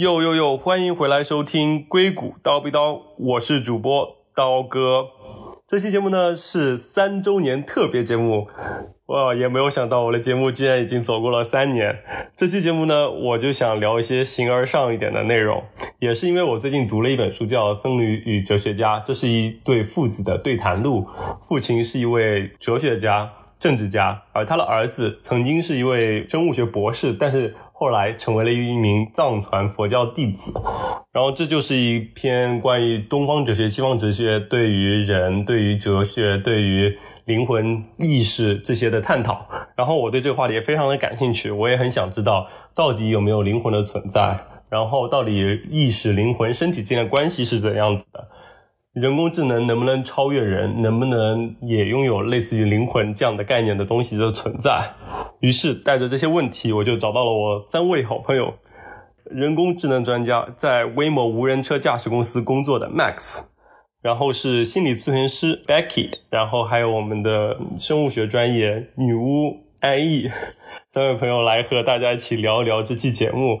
哟哟哟！欢迎回来收听《硅谷刀逼刀》，我是主播刀哥。这期节目呢是三周年特别节目，哇，也没有想到我的节目居然已经走过了三年。这期节目呢，我就想聊一些形而上一点的内容，也是因为我最近读了一本书，叫《僧侣与哲学家》，这是一对父子的对谈录。父亲是一位哲学家、政治家，而他的儿子曾经是一位生物学博士，但是。后来成为了一名藏传佛教弟子，然后这就是一篇关于东方哲学、西方哲学对于人、对于哲学、对于灵魂意识这些的探讨。然后我对这个话题也非常的感兴趣，我也很想知道到底有没有灵魂的存在，然后到底意识、灵魂、身体之间的关系是怎样子的。人工智能能不能超越人？能不能也拥有类似于灵魂这样的概念的东西的存在？于是带着这些问题，我就找到了我三位好朋友：人工智能专家，在威某无人车驾驶公司工作的 Max，然后是心理咨询师 Becky，然后还有我们的生物学专业女巫安逸。三位朋友来和大家一起聊一聊这期节目。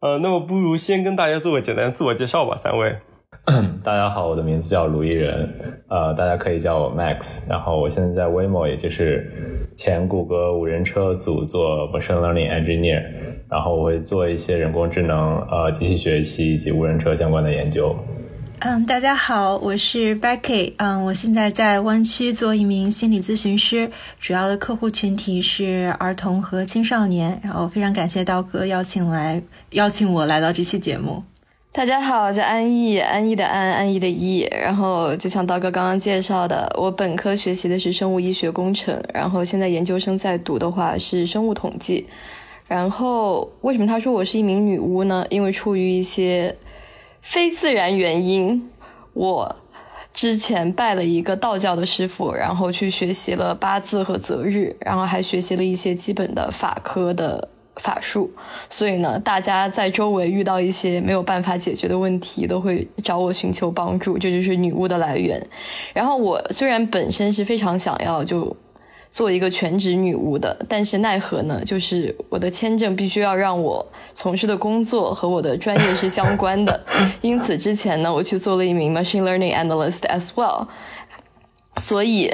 呃，那么不如先跟大家做个简单自我介绍吧，三位。大家好，我的名字叫卢一人，呃，大家可以叫我 Max。然后我现在在 Waymo，也就是前谷歌无人车组做 machine learning engineer。然后我会做一些人工智能、呃，机器学习以及无人车相关的研究。嗯，大家好，我是 Becky。嗯，我现在在湾区做一名心理咨询师，主要的客户群体是儿童和青少年。然后非常感谢刀哥邀请来邀请我来到这期节目。大家好，我叫安逸，安逸的安，安逸的逸。然后就像刀哥刚刚介绍的，我本科学习的是生物医学工程，然后现在研究生在读的话是生物统计。然后为什么他说我是一名女巫呢？因为出于一些非自然原因，我之前拜了一个道教的师傅，然后去学习了八字和择日，然后还学习了一些基本的法科的。法术，所以呢，大家在周围遇到一些没有办法解决的问题，都会找我寻求帮助，这就是女巫的来源。然后我虽然本身是非常想要就做一个全职女巫的，但是奈何呢，就是我的签证必须要让我从事的工作和我的专业是相关的，因此之前呢，我去做了一名 machine learning analyst as well。所以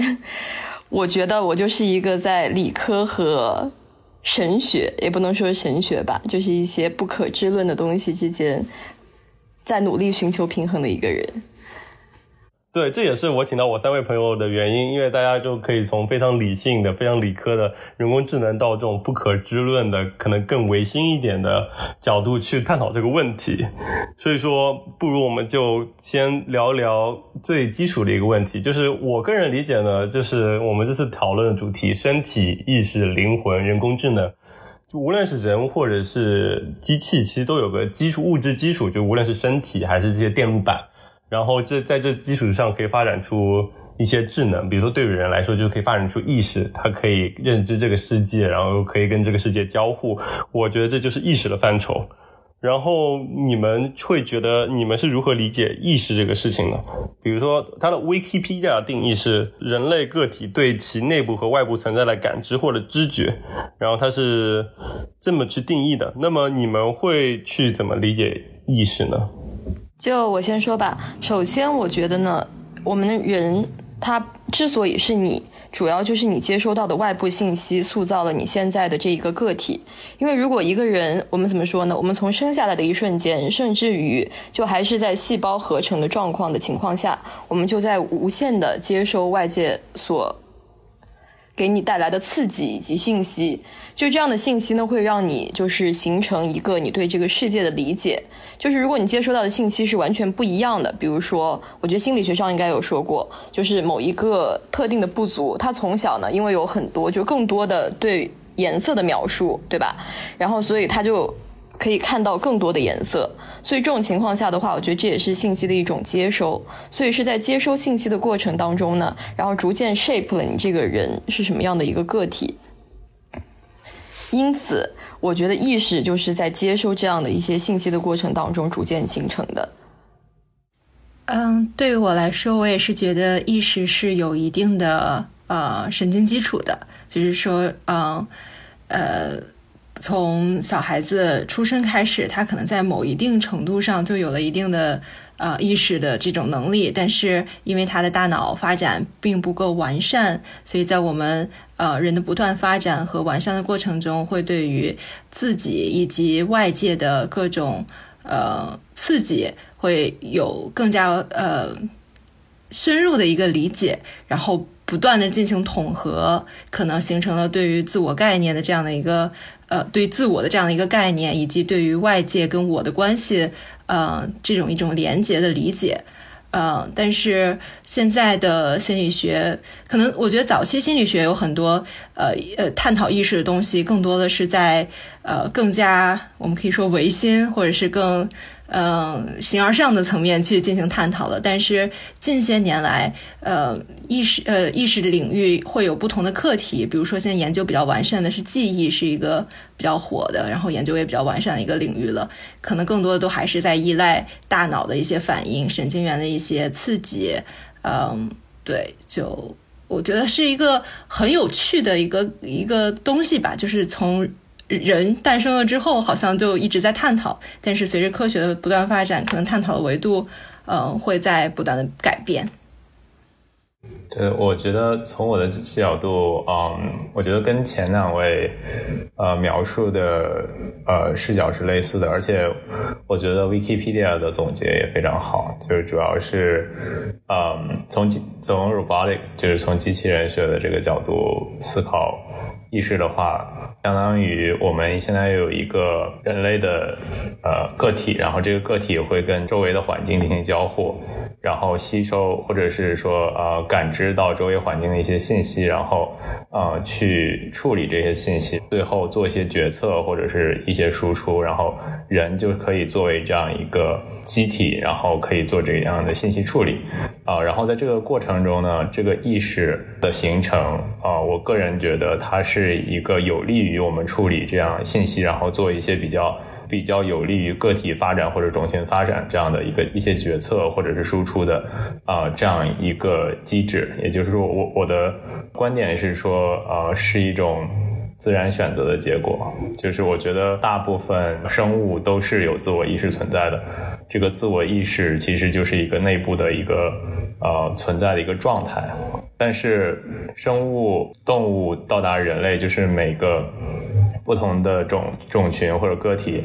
我觉得我就是一个在理科和神学也不能说神学吧，就是一些不可知论的东西之间，在努力寻求平衡的一个人。对，这也是我请到我三位朋友的原因，因为大家就可以从非常理性的、非常理科的人工智能到这种不可知论的、可能更唯心一点的角度去探讨这个问题。所以说，不如我们就先聊聊最基础的一个问题，就是我个人理解呢，就是我们这次讨论的主题：身体、意识、灵魂、人工智能。就无论是人或者是机器，其实都有个基础物质基础，就无论是身体还是这些电路板。然后这在这基础上可以发展出一些智能，比如说对于人来说，就可以发展出意识，它可以认知这个世界，然后可以跟这个世界交互。我觉得这就是意识的范畴。然后你们会觉得你们是如何理解意识这个事情呢？比如说它的 Wikipedia 定义是人类个体对其内部和外部存在的感知或者知觉，然后它是这么去定义的。那么你们会去怎么理解意识呢？就我先说吧。首先，我觉得呢，我们的人他之所以是你，主要就是你接收到的外部信息塑造了你现在的这一个个体。因为如果一个人，我们怎么说呢？我们从生下来的一瞬间，甚至于就还是在细胞合成的状况的情况下，我们就在无限的接收外界所给你带来的刺激以及信息。就这样的信息呢，会让你就是形成一个你对这个世界的理解。就是如果你接收到的信息是完全不一样的，比如说，我觉得心理学上应该有说过，就是某一个特定的部族，他从小呢，因为有很多就更多的对颜色的描述，对吧？然后所以他就可以看到更多的颜色。所以这种情况下的话，我觉得这也是信息的一种接收。所以是在接收信息的过程当中呢，然后逐渐 shape 了你这个人是什么样的一个个体。因此。我觉得意识就是在接收这样的一些信息的过程当中逐渐形成的。嗯，对于我来说，我也是觉得意识是有一定的呃神经基础的，就是说，嗯呃，从小孩子出生开始，他可能在某一定程度上就有了一定的呃意识的这种能力，但是因为他的大脑发展并不够完善，所以在我们呃人的不断发展和完善的过程中，会对于自己以及外界的各种呃刺激会有更加呃深入的一个理解，然后不断的进行统合，可能形成了对于自我概念的这样的一个。呃，对自我的这样的一个概念，以及对于外界跟我的关系，呃，这种一种连接的理解，呃，但是现在的心理学，可能我觉得早期心理学有很多呃呃探讨意识的东西，更多的是在呃更加我们可以说唯心，或者是更。嗯，形而上的层面去进行探讨了。但是近些年来，呃，意识呃意识领域会有不同的课题。比如说，现在研究比较完善的是记忆，是一个比较火的，然后研究也比较完善的一个领域了。可能更多的都还是在依赖大脑的一些反应、神经元的一些刺激。嗯，对，就我觉得是一个很有趣的一个一个东西吧，就是从。人诞生了之后，好像就一直在探讨，但是随着科学的不断发展，可能探讨的维度，嗯，会在不断的改变。对，我觉得从我的角度，嗯，我觉得跟前两位呃描述的呃视角是类似的，而且我觉得 Wikipedia 的总结也非常好，就是主要是嗯从从 robotics 就是从机器人学的这个角度思考意识的话。相当于我们现在有一个人类的呃个体，然后这个个体会跟周围的环境进行交互，然后吸收或者是说呃感知知到周围环境的一些信息，然后呃去处理这些信息，最后做一些决策或者是一些输出，然后人就可以作为这样一个机体，然后可以做这样的信息处理啊，然后在这个过程中呢，这个意识的形成啊，我个人觉得它是一个有利于。我们处理这样信息，然后做一些比较比较有利于个体发展或者种群发展这样的一个一些决策或者是输出的啊这样一个机制。也就是说，我我的观点是说，呃，是一种自然选择的结果。就是我觉得大部分生物都是有自我意识存在的，这个自我意识其实就是一个内部的一个呃存在的一个状态。但是，生物、动物到达人类，就是每个不同的种种群或者个体，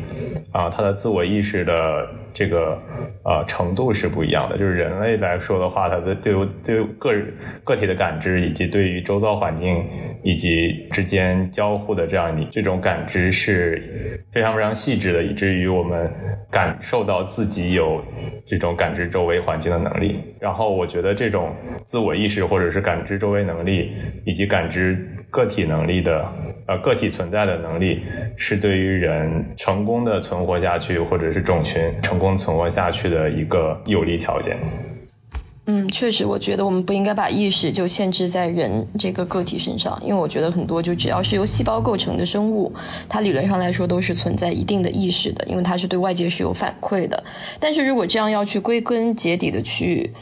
啊，它的自我意识的这个呃程度是不一样的。就是人类来说的话，它的对对个个体的感知，以及对于周遭环境以及之间交互的这样你这种感知是非常非常细致的，以至于我们感受到自己有这种感知周围环境的能力。然后，我觉得这种自我意识或者是感知周围能力以及感知个体能力的呃个体存在的能力，是对于人成功的存活下去或者是种群成功存活下去的一个有利条件。嗯，确实，我觉得我们不应该把意识就限制在人这个个体身上，因为我觉得很多就只要是由细胞构成的生物，它理论上来说都是存在一定的意识的，因为它是对外界是有反馈的。但是如果这样要去归根结底的去。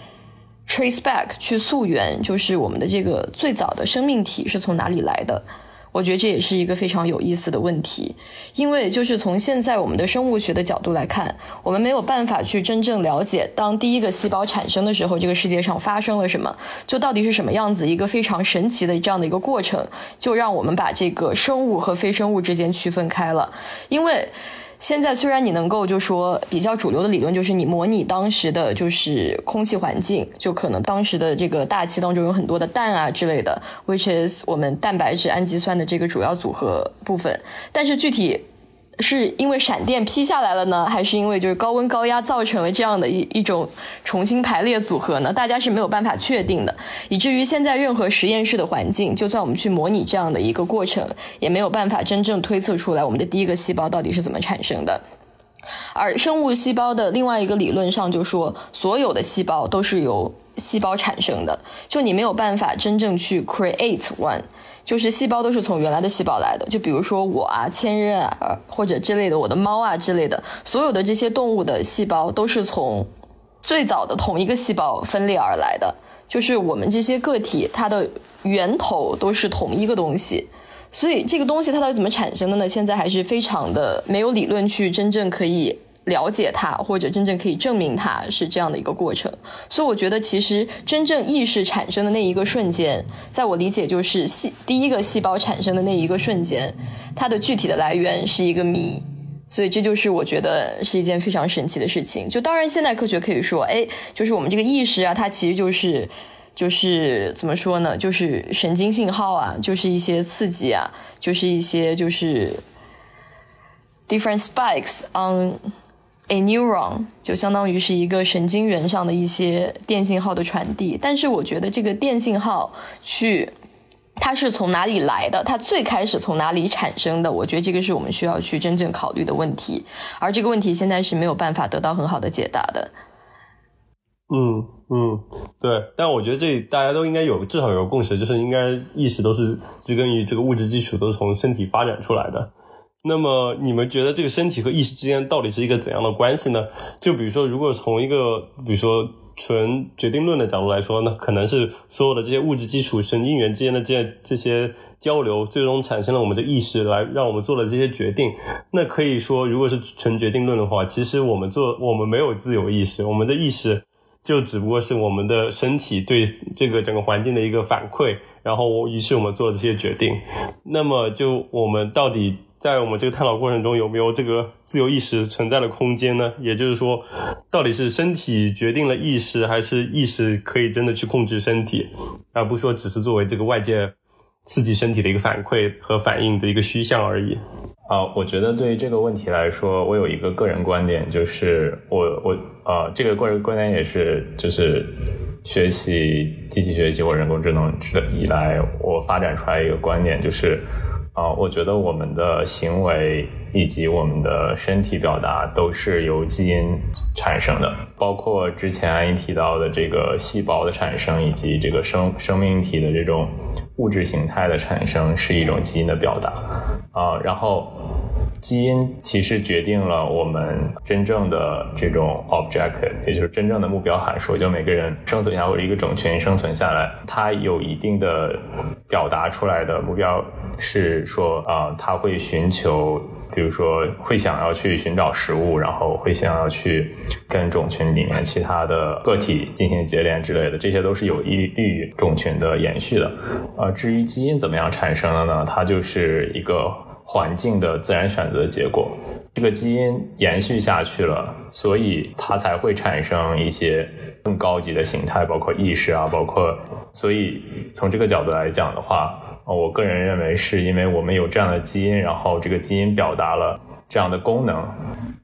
trace back 去溯源，就是我们的这个最早的生命体是从哪里来的？我觉得这也是一个非常有意思的问题，因为就是从现在我们的生物学的角度来看，我们没有办法去真正了解，当第一个细胞产生的时候，这个世界上发生了什么，就到底是什么样子一个非常神奇的这样的一个过程，就让我们把这个生物和非生物之间区分开了，因为。现在虽然你能够就说比较主流的理论就是你模拟当时的就是空气环境，就可能当时的这个大气当中有很多的氮啊之类的，which is 我们蛋白质氨基酸的这个主要组合部分，但是具体。是因为闪电劈下来了呢，还是因为就是高温高压造成了这样的一一种重新排列组合呢？大家是没有办法确定的，以至于现在任何实验室的环境，就算我们去模拟这样的一个过程，也没有办法真正推测出来我们的第一个细胞到底是怎么产生的。而生物细胞的另外一个理论上就说，所有的细胞都是由细胞产生的，就你没有办法真正去 create one。就是细胞都是从原来的细胞来的，就比如说我啊、千仞啊，或者之类的，我的猫啊之类的，所有的这些动物的细胞都是从最早的同一个细胞分裂而来的。就是我们这些个体，它的源头都是同一个东西。所以这个东西它到底怎么产生的呢？现在还是非常的没有理论去真正可以了解它，或者真正可以证明它是这样的一个过程。所以我觉得，其实真正意识产生的那一个瞬间，在我理解就是细第一个细胞产生的那一个瞬间，它的具体的来源是一个谜。所以这就是我觉得是一件非常神奇的事情。就当然，现代科学可以说，哎，就是我们这个意识啊，它其实就是。就是怎么说呢？就是神经信号啊，就是一些刺激啊，就是一些就是 different spikes on a neuron，就相当于是一个神经元上的一些电信号的传递。但是我觉得这个电信号去，它是从哪里来的？它最开始从哪里产生的？我觉得这个是我们需要去真正考虑的问题。而这个问题现在是没有办法得到很好的解答的。嗯嗯，对，但我觉得这大家都应该有至少有个共识，就是应该意识都是植根于这个物质基础，都是从身体发展出来的。那么你们觉得这个身体和意识之间到底是一个怎样的关系呢？就比如说，如果从一个比如说纯决定论的角度来说，那可能是所有的这些物质基础、神经元之间的这这些交流，最终产生了我们的意识，来让我们做了这些决定。那可以说，如果是纯决定论的话，其实我们做我们没有自由意识，我们的意识。就只不过是我们的身体对这个整个环境的一个反馈，然后于是我们做了这些决定。那么，就我们到底在我们这个探讨过程中有没有这个自由意识存在的空间呢？也就是说，到底是身体决定了意识，还是意识可以真的去控制身体，而不说只是作为这个外界刺激身体的一个反馈和反应的一个虚像而已？啊，我觉得对于这个问题来说，我有一个个人观点，就是我我啊，这个个人观点也是就是学习机器学习或人工智能以来，我发展出来一个观点，就是啊，我觉得我们的行为以及我们的身体表达都是由基因产生的，包括之前安提到的这个细胞的产生，以及这个生生命体的这种物质形态的产生，是一种基因的表达啊，然后。基因其实决定了我们真正的这种 object，也就是真正的目标函数。就每个人生存下或者一个种群生存下来，它有一定的表达出来的目标是说啊，它会寻求，比如说会想要去寻找食物，然后会想要去跟种群里面其他的个体进行结连之类的，这些都是有益利于种群的延续的。呃，至于基因怎么样产生的呢？它就是一个。环境的自然选择的结果，这个基因延续下去了，所以它才会产生一些更高级的形态，包括意识啊，包括，所以从这个角度来讲的话，我个人认为是因为我们有这样的基因，然后这个基因表达了这样的功能，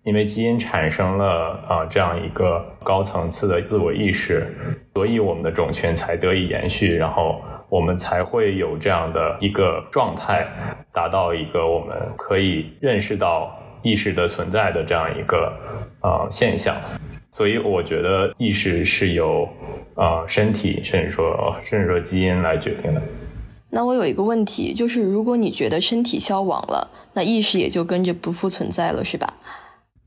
因为基因产生了啊这样一个高层次的自我意识，所以我们的种群才得以延续，然后。我们才会有这样的一个状态，达到一个我们可以认识到意识的存在的这样一个呃现象。所以，我觉得意识是由呃身体，甚至说甚至说基因来决定的。那我有一个问题，就是如果你觉得身体消亡了，那意识也就跟着不复存在了，是吧？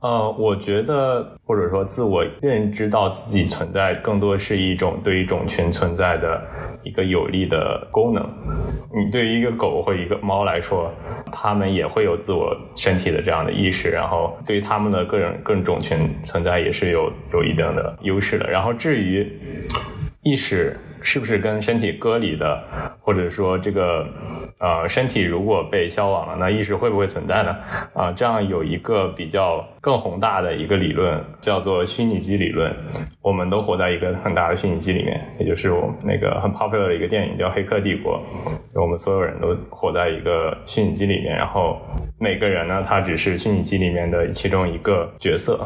呃，我觉得或者说自我认知到自己存在，更多是一种对于种群存在的一个有利的功能。你对于一个狗或一个猫来说，它们也会有自我身体的这样的意识，然后对于它们的个人个人种群存在也是有有一定的优势的。然后至于意识。是不是跟身体割离的，或者说这个呃身体如果被消亡了，那意识会不会存在呢？啊，这样有一个比较更宏大的一个理论叫做虚拟机理论。我们都活在一个很大的虚拟机里面，也就是我那个很 popular 的一个电影叫《黑客帝国》，我们所有人都活在一个虚拟机里面，然后每个人呢，他只是虚拟机里面的其中一个角色。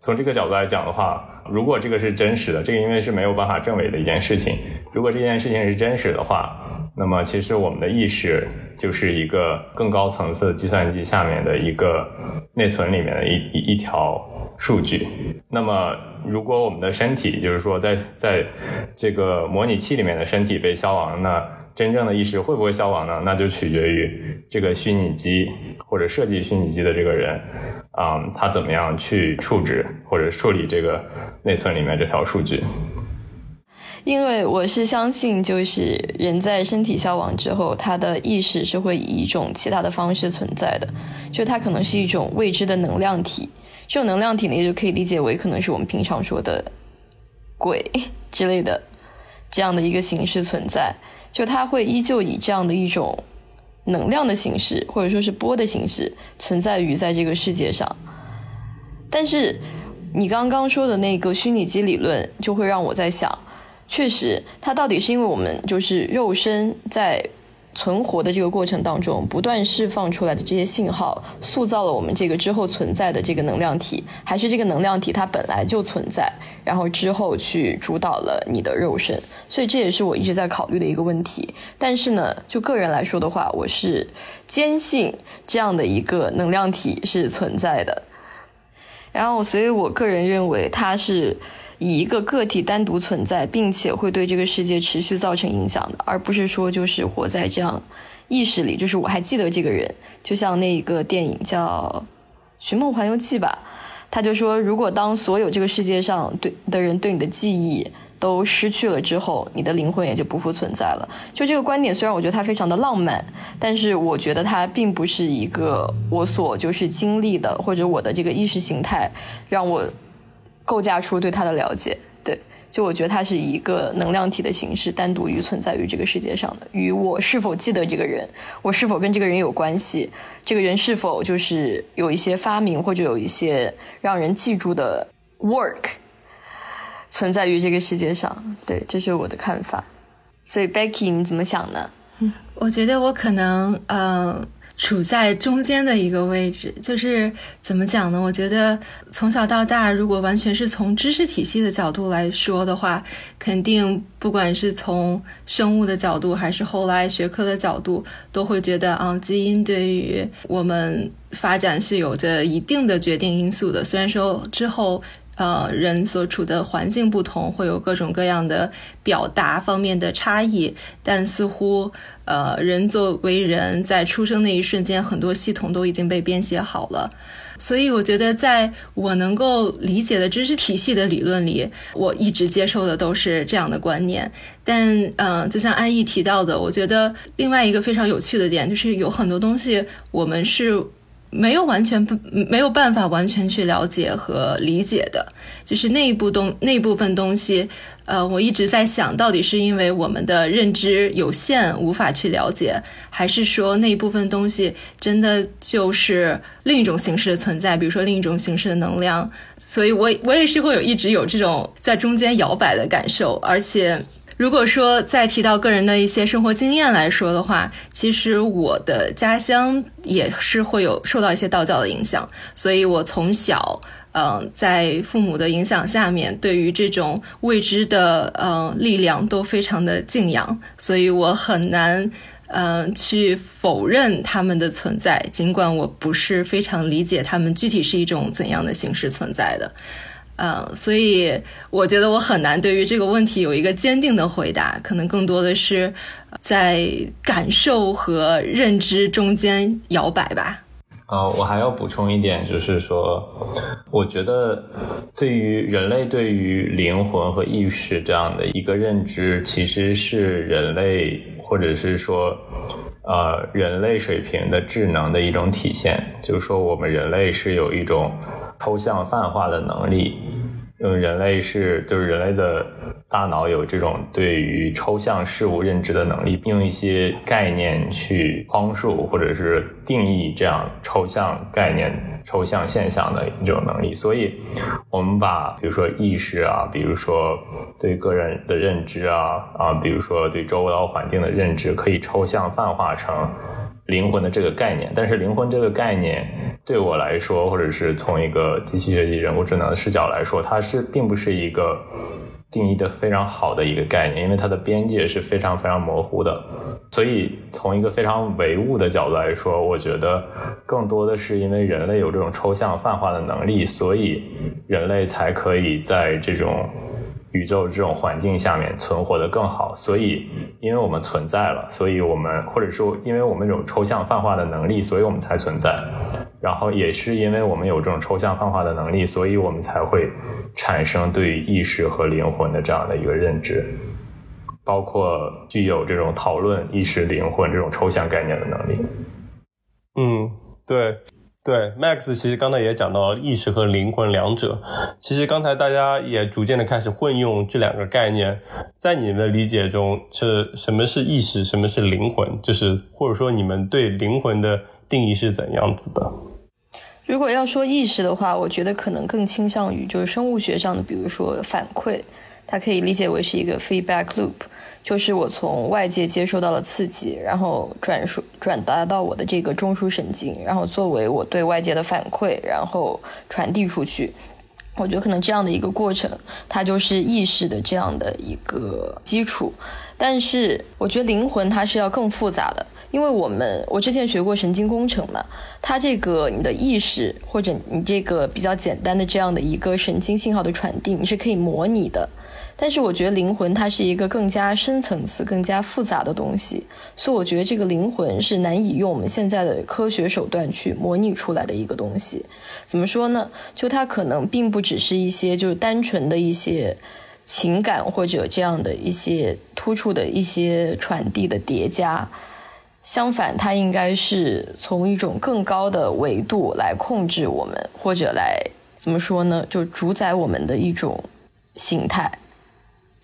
从这个角度来讲的话。如果这个是真实的，这个因为是没有办法证伪的一件事情。如果这件事情是真实的话，那么其实我们的意识就是一个更高层次计算机下面的一个内存里面的一一条数据。那么如果我们的身体，就是说在在这个模拟器里面的身体被消亡，那真正的意识会不会消亡呢？那就取决于这个虚拟机或者设计虚拟机的这个人。啊，他怎么样去处置或者处理这个内存里面这条数据？因为我是相信，就是人在身体消亡之后，他的意识是会以一种其他的方式存在的，就它可能是一种未知的能量体。这种能量体呢，也就可以理解为可能是我们平常说的鬼之类的这样的一个形式存在。就它会依旧以这样的一种能量的形式，或者说是波的形式存在于在这个世界上。但是你刚刚说的那个虚拟机理论，就会让我在想。确实，它到底是因为我们就是肉身在存活的这个过程当中不断释放出来的这些信号，塑造了我们这个之后存在的这个能量体，还是这个能量体它本来就存在，然后之后去主导了你的肉身？所以这也是我一直在考虑的一个问题。但是呢，就个人来说的话，我是坚信这样的一个能量体是存在的。然后，所以我个人认为它是。以一个个体单独存在，并且会对这个世界持续造成影响的，而不是说就是活在这样意识里。就是我还记得这个人，就像那一个电影叫《寻梦环游记》吧，他就说，如果当所有这个世界上对的人对你的记忆都失去了之后，你的灵魂也就不复存在了。就这个观点，虽然我觉得它非常的浪漫，但是我觉得它并不是一个我所就是经历的，或者我的这个意识形态让我。构架出对他的了解，对，就我觉得他是一个能量体的形式单独于存在于这个世界上的。与我是否记得这个人，我是否跟这个人有关系，这个人是否就是有一些发明或者有一些让人记住的 work 存在于这个世界上，对，这是我的看法。所以 Becky 你怎么想呢？我觉得我可能呃。处在中间的一个位置，就是怎么讲呢？我觉得从小到大，如果完全是从知识体系的角度来说的话，肯定不管是从生物的角度，还是后来学科的角度，都会觉得啊，基因对于我们发展是有着一定的决定因素的。虽然说之后。呃，人所处的环境不同，会有各种各样的表达方面的差异，但似乎，呃，人作为人在出生那一瞬间，很多系统都已经被编写好了。所以，我觉得在我能够理解的知识体系的理论里，我一直接受的都是这样的观念。但，嗯，就像安逸提到的，我觉得另外一个非常有趣的点，就是有很多东西我们是。没有完全不没有办法完全去了解和理解的，就是那一部东那部分东西，呃，我一直在想到底是因为我们的认知有限无法去了解，还是说那一部分东西真的就是另一种形式的存在，比如说另一种形式的能量，所以我我也是会有一直有这种在中间摇摆的感受，而且。如果说再提到个人的一些生活经验来说的话，其实我的家乡也是会有受到一些道教的影响，所以我从小，嗯，在父母的影响下面，对于这种未知的嗯力量都非常的敬仰，所以我很难嗯去否认他们的存在，尽管我不是非常理解他们具体是一种怎样的形式存在的。嗯，所以我觉得我很难对于这个问题有一个坚定的回答，可能更多的是在感受和认知中间摇摆吧。呃，我还要补充一点，就是说，我觉得对于人类对于灵魂和意识这样的一个认知，其实是人类或者是说呃人类水平的智能的一种体现，就是说我们人类是有一种。抽象泛化的能力，嗯人类是就是人类的大脑有这种对于抽象事物认知的能力，用一些概念去框束或者是定义这样抽象概念、抽象现象的一种能力。所以，我们把比如说意识啊，比如说对个人的认知啊啊，比如说对周围环境的认知，可以抽象泛化成。灵魂的这个概念，但是灵魂这个概念对我来说，或者是从一个机器学习、人工智能的视角来说，它是并不是一个定义的非常好的一个概念，因为它的边界是非常非常模糊的。所以从一个非常唯物的角度来说，我觉得更多的是因为人类有这种抽象泛化的能力，所以人类才可以在这种。宇宙这种环境下面存活的更好，所以因为我们存在了，所以我们或者说因为我们有抽象泛化的能力，所以我们才存在。然后也是因为我们有这种抽象泛化的能力，所以我们才会产生对意识和灵魂的这样的一个认知。包括具有这种讨论意识、灵魂这种抽象概念的能力。嗯，对。对，Max 其实刚才也讲到意识和灵魂两者。其实刚才大家也逐渐的开始混用这两个概念，在你们的理解中，是什么是意识，什么是灵魂？就是或者说你们对灵魂的定义是怎样子的？如果要说意识的话，我觉得可能更倾向于就是生物学上的，比如说反馈，它可以理解为是一个 feedback loop。就是我从外界接收到了刺激，然后转输转达到我的这个中枢神经，然后作为我对外界的反馈，然后传递出去。我觉得可能这样的一个过程，它就是意识的这样的一个基础。但是我觉得灵魂它是要更复杂的，因为我们我之前学过神经工程嘛，它这个你的意识或者你这个比较简单的这样的一个神经信号的传递，你是可以模拟的。但是我觉得灵魂它是一个更加深层次、更加复杂的东西，所以我觉得这个灵魂是难以用我们现在的科学手段去模拟出来的一个东西。怎么说呢？就它可能并不只是一些就是单纯的一些情感或者这样的一些突出的一些传递的叠加，相反，它应该是从一种更高的维度来控制我们，或者来怎么说呢？就主宰我们的一种形态。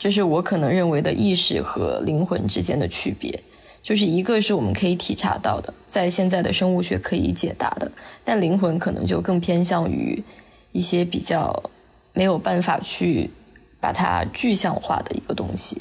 这是我可能认为的意识和灵魂之间的区别，就是一个是我们可以体察到的，在现在的生物学可以解答的，但灵魂可能就更偏向于一些比较没有办法去把它具象化的一个东西。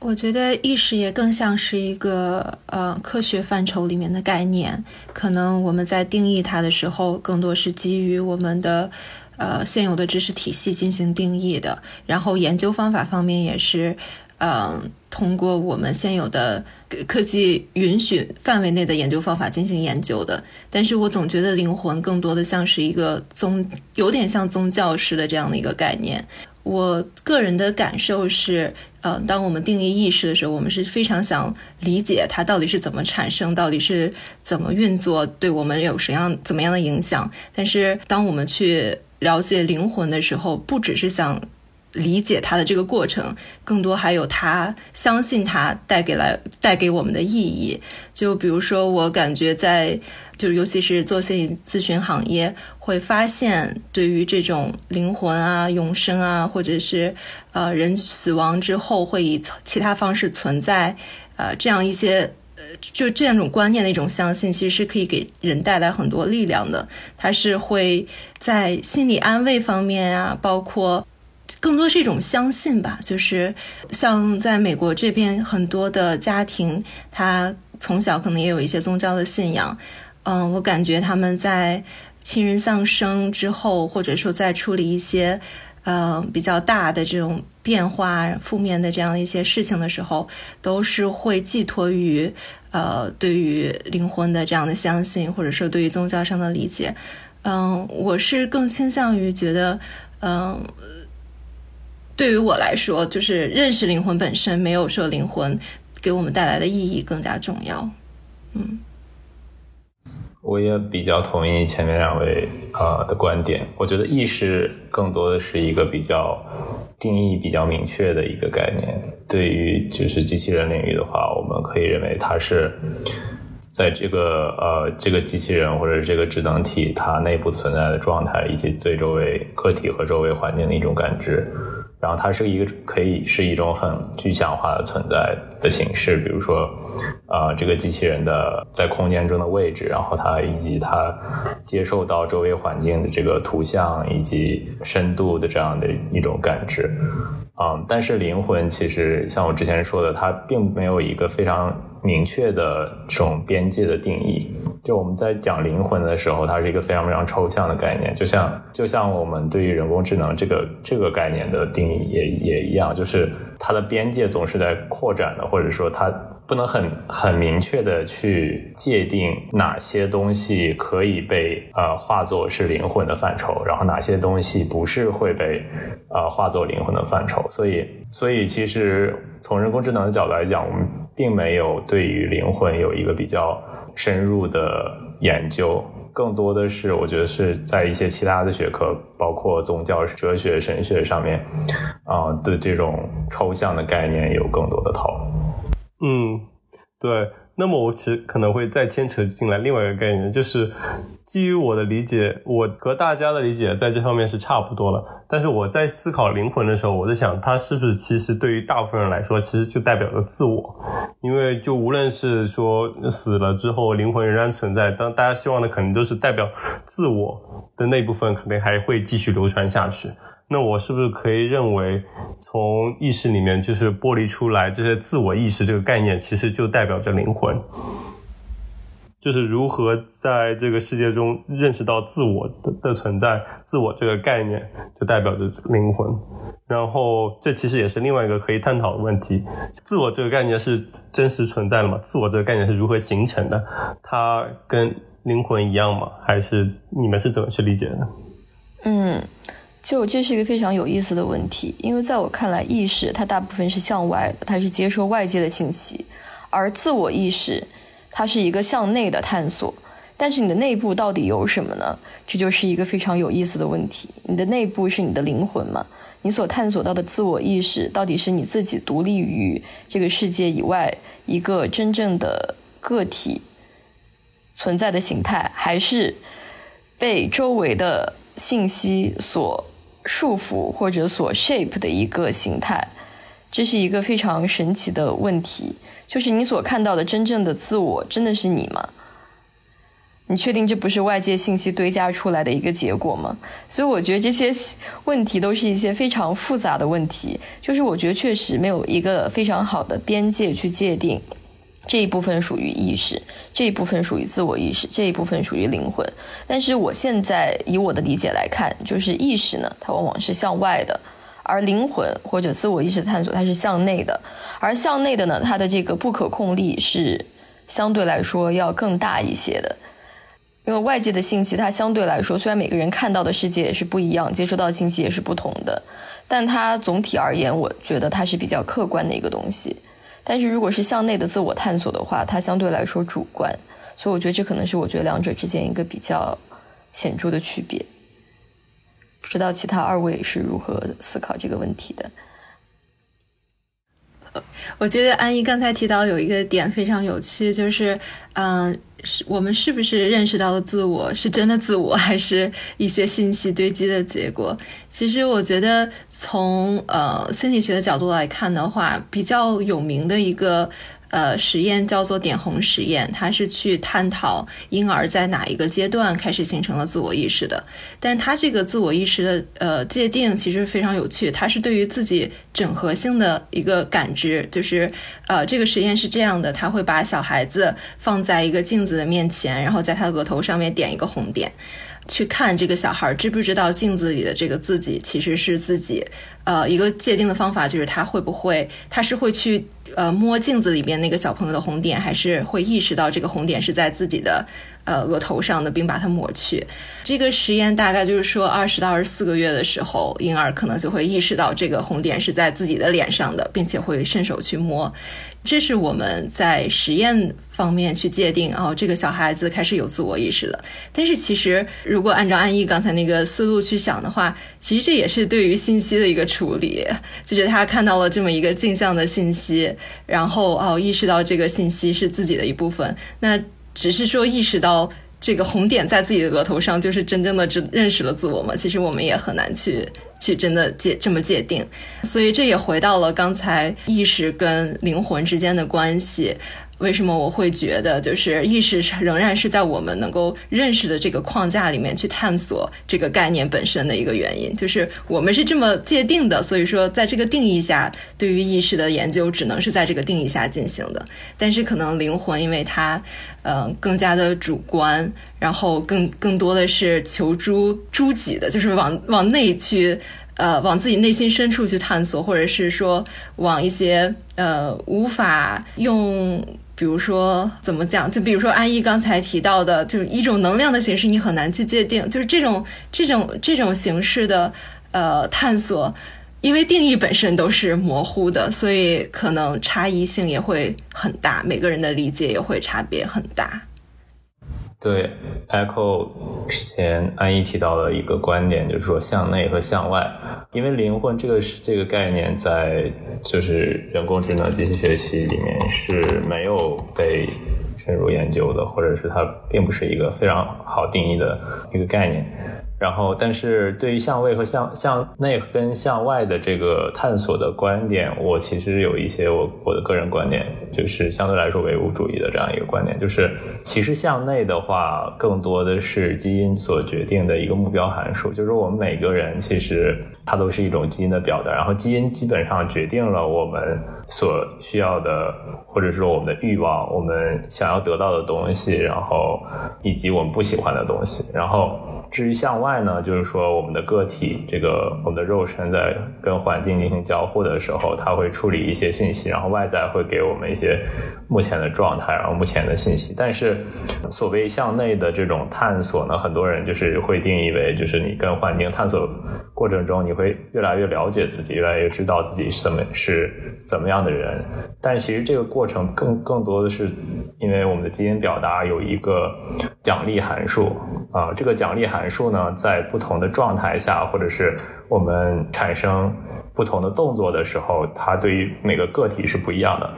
我觉得意识也更像是一个呃科学范畴里面的概念，可能我们在定义它的时候，更多是基于我们的。呃，现有的知识体系进行定义的，然后研究方法方面也是，嗯，通过我们现有的科技允许范围内的研究方法进行研究的。但是我总觉得灵魂更多的像是一个宗，有点像宗教式的这样的一个概念。我个人的感受是，呃，当我们定义意识的时候，我们是非常想理解它到底是怎么产生，到底是怎么运作，对我们有什么样怎么样的影响。但是当我们去了解灵魂的时候，不只是想理解它的这个过程，更多还有他相信它带给来带给我们的意义。就比如说，我感觉在就尤其是做心理咨询行业，会发现对于这种灵魂啊、永生啊，或者是呃人死亡之后会以其他方式存在，呃这样一些。呃，就这样一种观念的一种相信，其实是可以给人带来很多力量的。它是会在心理安慰方面啊，包括更多是一种相信吧。就是像在美国这边，很多的家庭，他从小可能也有一些宗教的信仰。嗯，我感觉他们在亲人丧生之后，或者说在处理一些。嗯，比较大的这种变化、负面的这样一些事情的时候，都是会寄托于呃对于灵魂的这样的相信，或者说对于宗教上的理解。嗯，我是更倾向于觉得，嗯，对于我来说，就是认识灵魂本身，没有说灵魂给我们带来的意义更加重要。嗯。我也比较同意前面两位呃的观点。我觉得意识更多的是一个比较定义比较明确的一个概念。对于就是机器人领域的话，我们可以认为它是在这个呃这个机器人或者这个智能体它内部存在的状态，以及对周围个体和周围环境的一种感知。然后它是一个可以是一种很具象化的存在的形式，比如说，啊，这个机器人的在空间中的位置，然后它以及它接受到周围环境的这个图像以及深度的这样的一种感知。啊，但是灵魂其实像我之前说的，它并没有一个非常明确的这种边界的定义。就我们在讲灵魂的时候，它是一个非常非常抽象的概念，就像就像我们对于人工智能这个这个概念的定义也也一样，就是它的边界总是在扩展的，或者说它不能很很明确的去界定哪些东西可以被呃化作是灵魂的范畴，然后哪些东西不是会被呃化作灵魂的范畴。所以，所以其实从人工智能的角度来讲，我们并没有对于灵魂有一个比较深入的研究，更多的是我觉得是在一些其他的学科，包括宗教、哲学、神学上面，啊，对这种抽象的概念有更多的讨论。嗯，对。那么我其实可能会再牵扯进来另外一个概念，就是基于我的理解，我和大家的理解在这方面是差不多的。但是我在思考灵魂的时候，我在想，它是不是其实对于大部分人来说，其实就代表着自我？因为就无论是说死了之后灵魂仍然存在，当大家希望的可能都是代表自我的那部分，可能还会继续流传下去。那我是不是可以认为，从意识里面就是剥离出来这些自我意识这个概念，其实就代表着灵魂，就是如何在这个世界中认识到自我的的存在，自我这个概念就代表着灵魂。然后这其实也是另外一个可以探讨的问题：自我这个概念是真实存在的吗？自我这个概念是如何形成的？它跟灵魂一样吗？还是你们是怎么去理解的？嗯。就这是一个非常有意思的问题，因为在我看来，意识它大部分是向外的，它是接收外界的信息；而自我意识，它是一个向内的探索。但是你的内部到底有什么呢？这就是一个非常有意思的问题。你的内部是你的灵魂吗？你所探索到的自我意识，到底是你自己独立于这个世界以外一个真正的个体存在的形态，还是被周围的信息所？束缚或者所 shape 的一个形态，这是一个非常神奇的问题。就是你所看到的真正的自我，真的是你吗？你确定这不是外界信息堆加出来的一个结果吗？所以我觉得这些问题都是一些非常复杂的问题。就是我觉得确实没有一个非常好的边界去界定。这一部分属于意识，这一部分属于自我意识，这一部分属于灵魂。但是我现在以我的理解来看，就是意识呢，它往往是向外的，而灵魂或者自我意识的探索，它是向内的。而向内的呢，它的这个不可控力是相对来说要更大一些的。因为外界的信息，它相对来说，虽然每个人看到的世界也是不一样，接收到的信息也是不同的，但它总体而言，我觉得它是比较客观的一个东西。但是如果是向内的自我探索的话，它相对来说主观，所以我觉得这可能是我觉得两者之间一个比较显著的区别。不知道其他二位是如何思考这个问题的？我觉得安逸刚才提到有一个点非常有趣，就是嗯。是我们是不是认识到了自我是真的自我，还是一些信息堆积的结果？其实我觉得，从呃心理学的角度来看的话，比较有名的一个。呃，实验叫做点红实验，它是去探讨婴儿在哪一个阶段开始形成了自我意识的。但是它这个自我意识的呃界定其实非常有趣，它是对于自己整合性的一个感知。就是呃，这个实验是这样的，他会把小孩子放在一个镜子的面前，然后在他额头上面点一个红点。去看这个小孩知不知道镜子里的这个自己其实是自己，呃，一个界定的方法就是他会不会，他是会去呃摸镜子里边那个小朋友的红点，还是会意识到这个红点是在自己的。呃，额头上的，并把它抹去。这个实验大概就是说，二十到二十四个月的时候，婴儿可能就会意识到这个红点是在自己的脸上的，并且会伸手去摸。这是我们在实验方面去界定哦，这个小孩子开始有自我意识了。但是其实，如果按照安逸刚才那个思路去想的话，其实这也是对于信息的一个处理，就是他看到了这么一个镜像的信息，然后哦，意识到这个信息是自己的一部分。那只是说意识到这个红点在自己的额头上，就是真正的认认识了自我嘛？其实我们也很难去去真的界这么界定，所以这也回到了刚才意识跟灵魂之间的关系。为什么我会觉得，就是意识仍然是在我们能够认识的这个框架里面去探索这个概念本身的一个原因，就是我们是这么界定的，所以说在这个定义下，对于意识的研究只能是在这个定义下进行的。但是可能灵魂，因为它，呃，更加的主观，然后更更多的是求诸诸己的，就是往往内去，呃，往自己内心深处去探索，或者是说往一些呃无法用。比如说怎么讲？就比如说安逸刚才提到的，就是一种能量的形式，你很难去界定。就是这种这种这种形式的呃探索，因为定义本身都是模糊的，所以可能差异性也会很大，每个人的理解也会差别很大。对，Echo 之前安逸提到的一个观点，就是说向内和向外，因为灵魂这个是这个概念在就是人工智能机器学习里面是没有被深入研究的，或者是它并不是一个非常好定义的一个概念。然后，但是对于向外和向向内跟向外的这个探索的观点，我其实有一些我我的个人观点，就是相对来说唯物主义的这样一个观点，就是其实向内的话，更多的是基因所决定的一个目标函数，就是我们每个人其实它都是一种基因的表达，然后基因基本上决定了我们所需要的，或者说我们的欲望，我们想要得到的东西，然后以及我们不喜欢的东西，然后。至于向外外呢，就是说我们的个体，这个我们的肉身在跟环境进行交互的时候，它会处理一些信息，然后外在会给我们一些目前的状态，然后目前的信息。但是，所谓向内的这种探索呢，很多人就是会定义为，就是你跟环境探索过程中，你会越来越了解自己，越来越知道自己什么是怎么样的人。但其实这个过程更更多的是，因为我们的基因表达有一个奖励函数啊，这个奖励。函数呢，在不同的状态下，或者是我们产生不同的动作的时候，它对于每个个体是不一样的。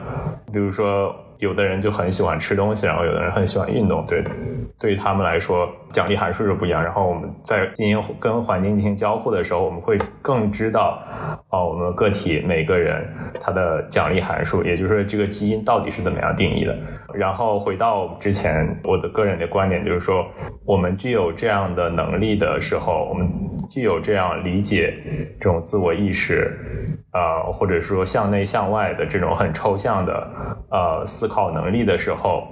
比如说。有的人就很喜欢吃东西，然后有的人很喜欢运动，对，对于他们来说，奖励函数是不一样。然后我们在进行跟环境进行交互的时候，我们会更知道，哦，我们个体每个人他的奖励函数，也就是说这个基因到底是怎么样定义的。然后回到之前我的个人的观点，就是说，我们具有这样的能力的时候，我们具有这样理解这种自我意识。呃，或者说向内向外的这种很抽象的呃思考能力的时候，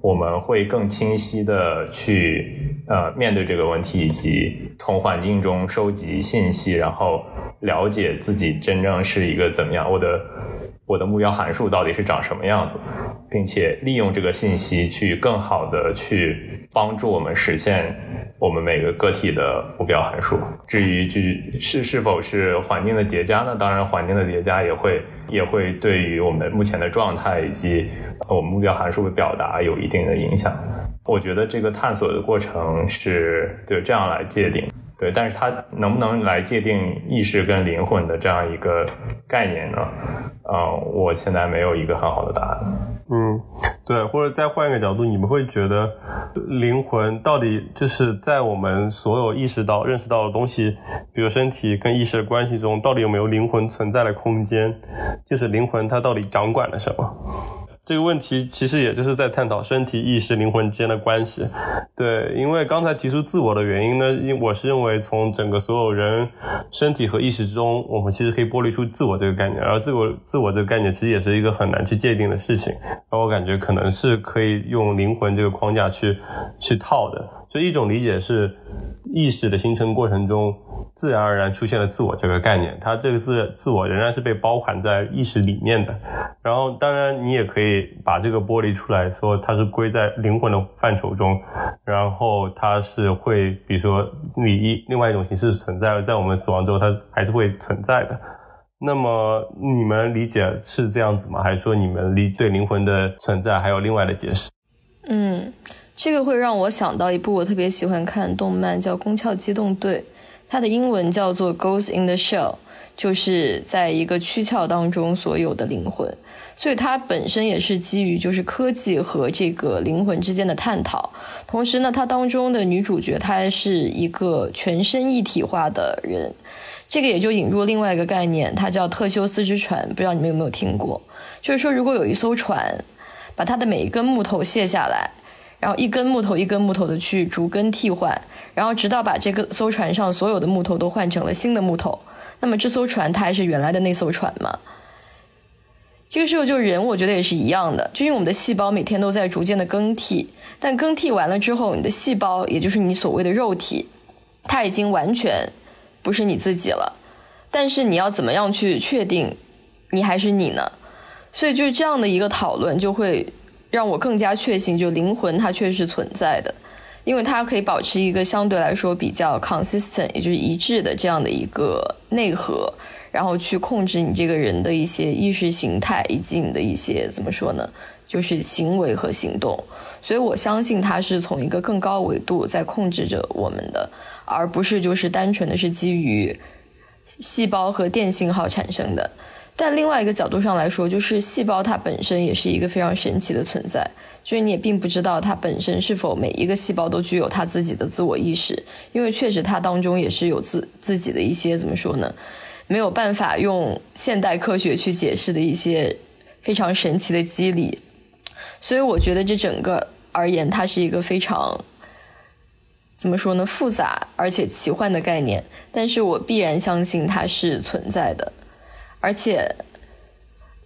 我们会更清晰的去呃面对这个问题，以及从环境中收集信息，然后了解自己真正是一个怎么样，我的我的目标函数到底是长什么样子，并且利用这个信息去更好的去帮助我们实现。我们每个个体的目标函数，至于就是是否是环境的叠加呢？当然，环境的叠加也会也会对于我们目前的状态以及我们目标函数的表达有一定的影响。我觉得这个探索的过程是对这样来界定。对，但是它能不能来界定意识跟灵魂的这样一个概念呢？呃，我现在没有一个很好的答案。嗯，对，或者再换一个角度，你们会觉得灵魂到底就是在我们所有意识到、认识到的东西，比如身体跟意识的关系中，到底有没有灵魂存在的空间？就是灵魂它到底掌管了什么？这个问题其实也就是在探讨身体、意识、灵魂之间的关系。对，因为刚才提出自我的原因呢，因我是认为从整个所有人身体和意识之中，我们其实可以剥离出自我这个概念，而自我自我这个概念其实也是一个很难去界定的事情。而我感觉可能是可以用灵魂这个框架去去套的。就一种理解是意识的形成过程中。自然而然出现了自我这个概念，它这个自自我仍然是被包含在意识里面的。然后，当然你也可以把这个剥离出来说，它是归在灵魂的范畴中，然后它是会，比如说你一另外一种形式存在，在我们死亡之后，它还是会存在的。那么你们理解是这样子吗？还是说你们理对灵魂的存在还有另外的解释？嗯，这个会让我想到一部我特别喜欢看动漫，叫《宫壳机动队》。它的英文叫做 “Ghost in the Shell”，就是在一个躯壳当中所有的灵魂，所以它本身也是基于就是科技和这个灵魂之间的探讨。同时呢，它当中的女主角她是一个全身一体化的人，这个也就引入另外一个概念，它叫特修斯之船，不知道你们有没有听过？就是说，如果有一艘船，把它的每一根木头卸下来，然后一根木头一根木头的去逐根替换。然后直到把这个艘船上所有的木头都换成了新的木头，那么这艘船它还是原来的那艘船吗？这个时候就人，我觉得也是一样的，就因为我们的细胞每天都在逐渐的更替，但更替完了之后，你的细胞也就是你所谓的肉体，它已经完全不是你自己了。但是你要怎么样去确定你还是你呢？所以就是这样的一个讨论，就会让我更加确信，就灵魂它确实存在的。因为它可以保持一个相对来说比较 consistent，也就是一致的这样的一个内核，然后去控制你这个人的一些意识形态以及你的一些怎么说呢，就是行为和行动。所以我相信它是从一个更高维度在控制着我们的，而不是就是单纯的是基于细胞和电信号产生的。但另外一个角度上来说，就是细胞它本身也是一个非常神奇的存在，就是你也并不知道它本身是否每一个细胞都具有它自己的自我意识，因为确实它当中也是有自自己的一些怎么说呢，没有办法用现代科学去解释的一些非常神奇的机理。所以我觉得这整个而言，它是一个非常怎么说呢，复杂而且奇幻的概念，但是我必然相信它是存在的。而且，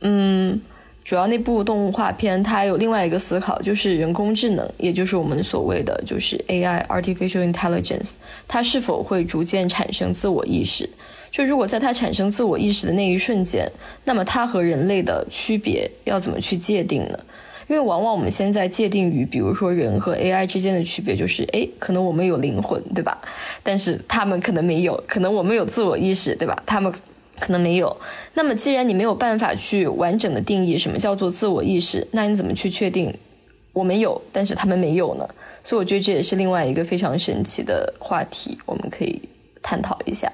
嗯，主要那部动画片它有另外一个思考，就是人工智能，也就是我们所谓的就是 AI（Artificial Intelligence），它是否会逐渐产生自我意识？就如果在它产生自我意识的那一瞬间，那么它和人类的区别要怎么去界定呢？因为往往我们现在界定于，比如说人和 AI 之间的区别，就是哎，可能我们有灵魂，对吧？但是他们可能没有，可能我们有自我意识，对吧？他们。可能没有。那么，既然你没有办法去完整的定义什么叫做自我意识，那你怎么去确定我们有，但是他们没有呢？所以，我觉得这也是另外一个非常神奇的话题，我们可以探讨一下。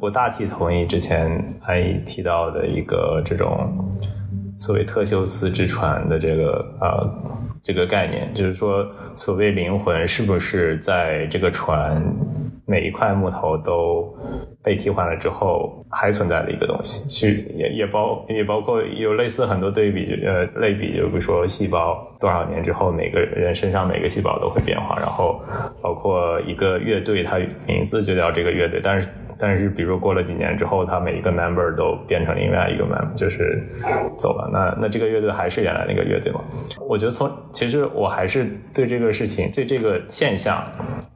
我大体同意之前安逸提到的一个这种所谓特修斯之船的这个呃这个概念，就是说，所谓灵魂是不是在这个船？每一块木头都被替换了之后还存在的一个东西，其实也也包也包括有类似很多对比呃类比，就比如说细胞多少年之后每个人身上每个细胞都会变化，然后包括一个乐队，它名字就叫这个乐队，但是。但是，比如过了几年之后，他每一个 member 都变成另外一个 member，就是走了。那那这个乐队还是原来那个乐队吗？我觉得从其实我还是对这个事情，对这个现象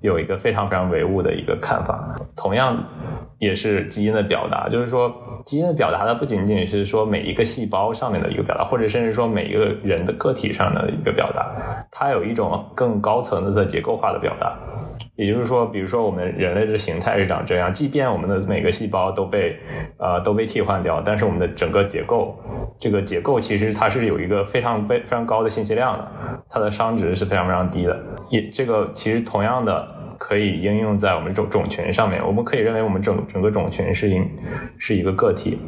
有一个非常非常唯物的一个看法。同样，也是基因的表达，就是说基因的表达，它不仅仅是说每一个细胞上面的一个表达，或者甚至说每一个人的个体上的一个表达，它有一种更高层次的结构化的表达。也就是说，比如说我们人类的形态是长这样，即便我们的每个细胞都被呃都被替换掉，但是我们的整个结构，这个结构其实它是有一个非常非非常高的信息量的，它的熵值是非常非常低的。也这个其实同样的可以应用在我们种种群上面，我们可以认为我们整整个种群是一是一个个体，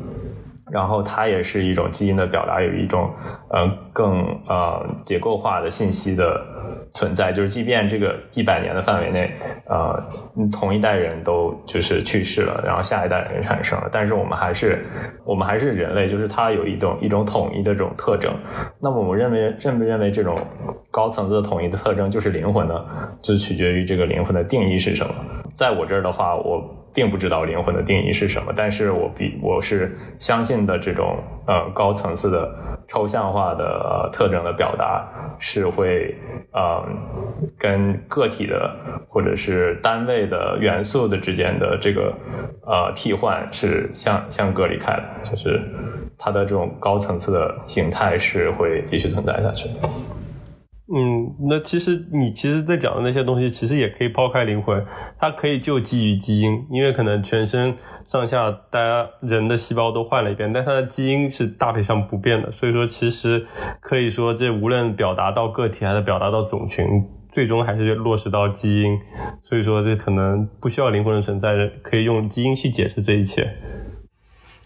然后它也是一种基因的表达，有一种呃更呃结构化的信息的。存在就是，即便这个一百年的范围内，呃，同一代人都就是去世了，然后下一代人产生了，但是我们还是我们还是人类，就是它有一种一种统一的这种特征。那么，我认为认不认为这种高层次的统一的特征就是灵魂呢？就取决于这个灵魂的定义是什么。在我这儿的话，我并不知道灵魂的定义是什么，但是我比我是相信的这种呃高层次的。抽象化的特征的表达是会，嗯，跟个体的或者是单位的元素的之间的这个呃替换是相相隔离开的，就是它的这种高层次的形态是会继续存在下去。嗯，那其实你其实在讲的那些东西，其实也可以抛开灵魂，它可以就基于基因，因为可能全身上下大家人的细胞都换了一遍，但它的基因是大体上不变的，所以说其实可以说这无论表达到个体还是表达到种群，最终还是落实到基因，所以说这可能不需要灵魂的存在，可以用基因去解释这一切。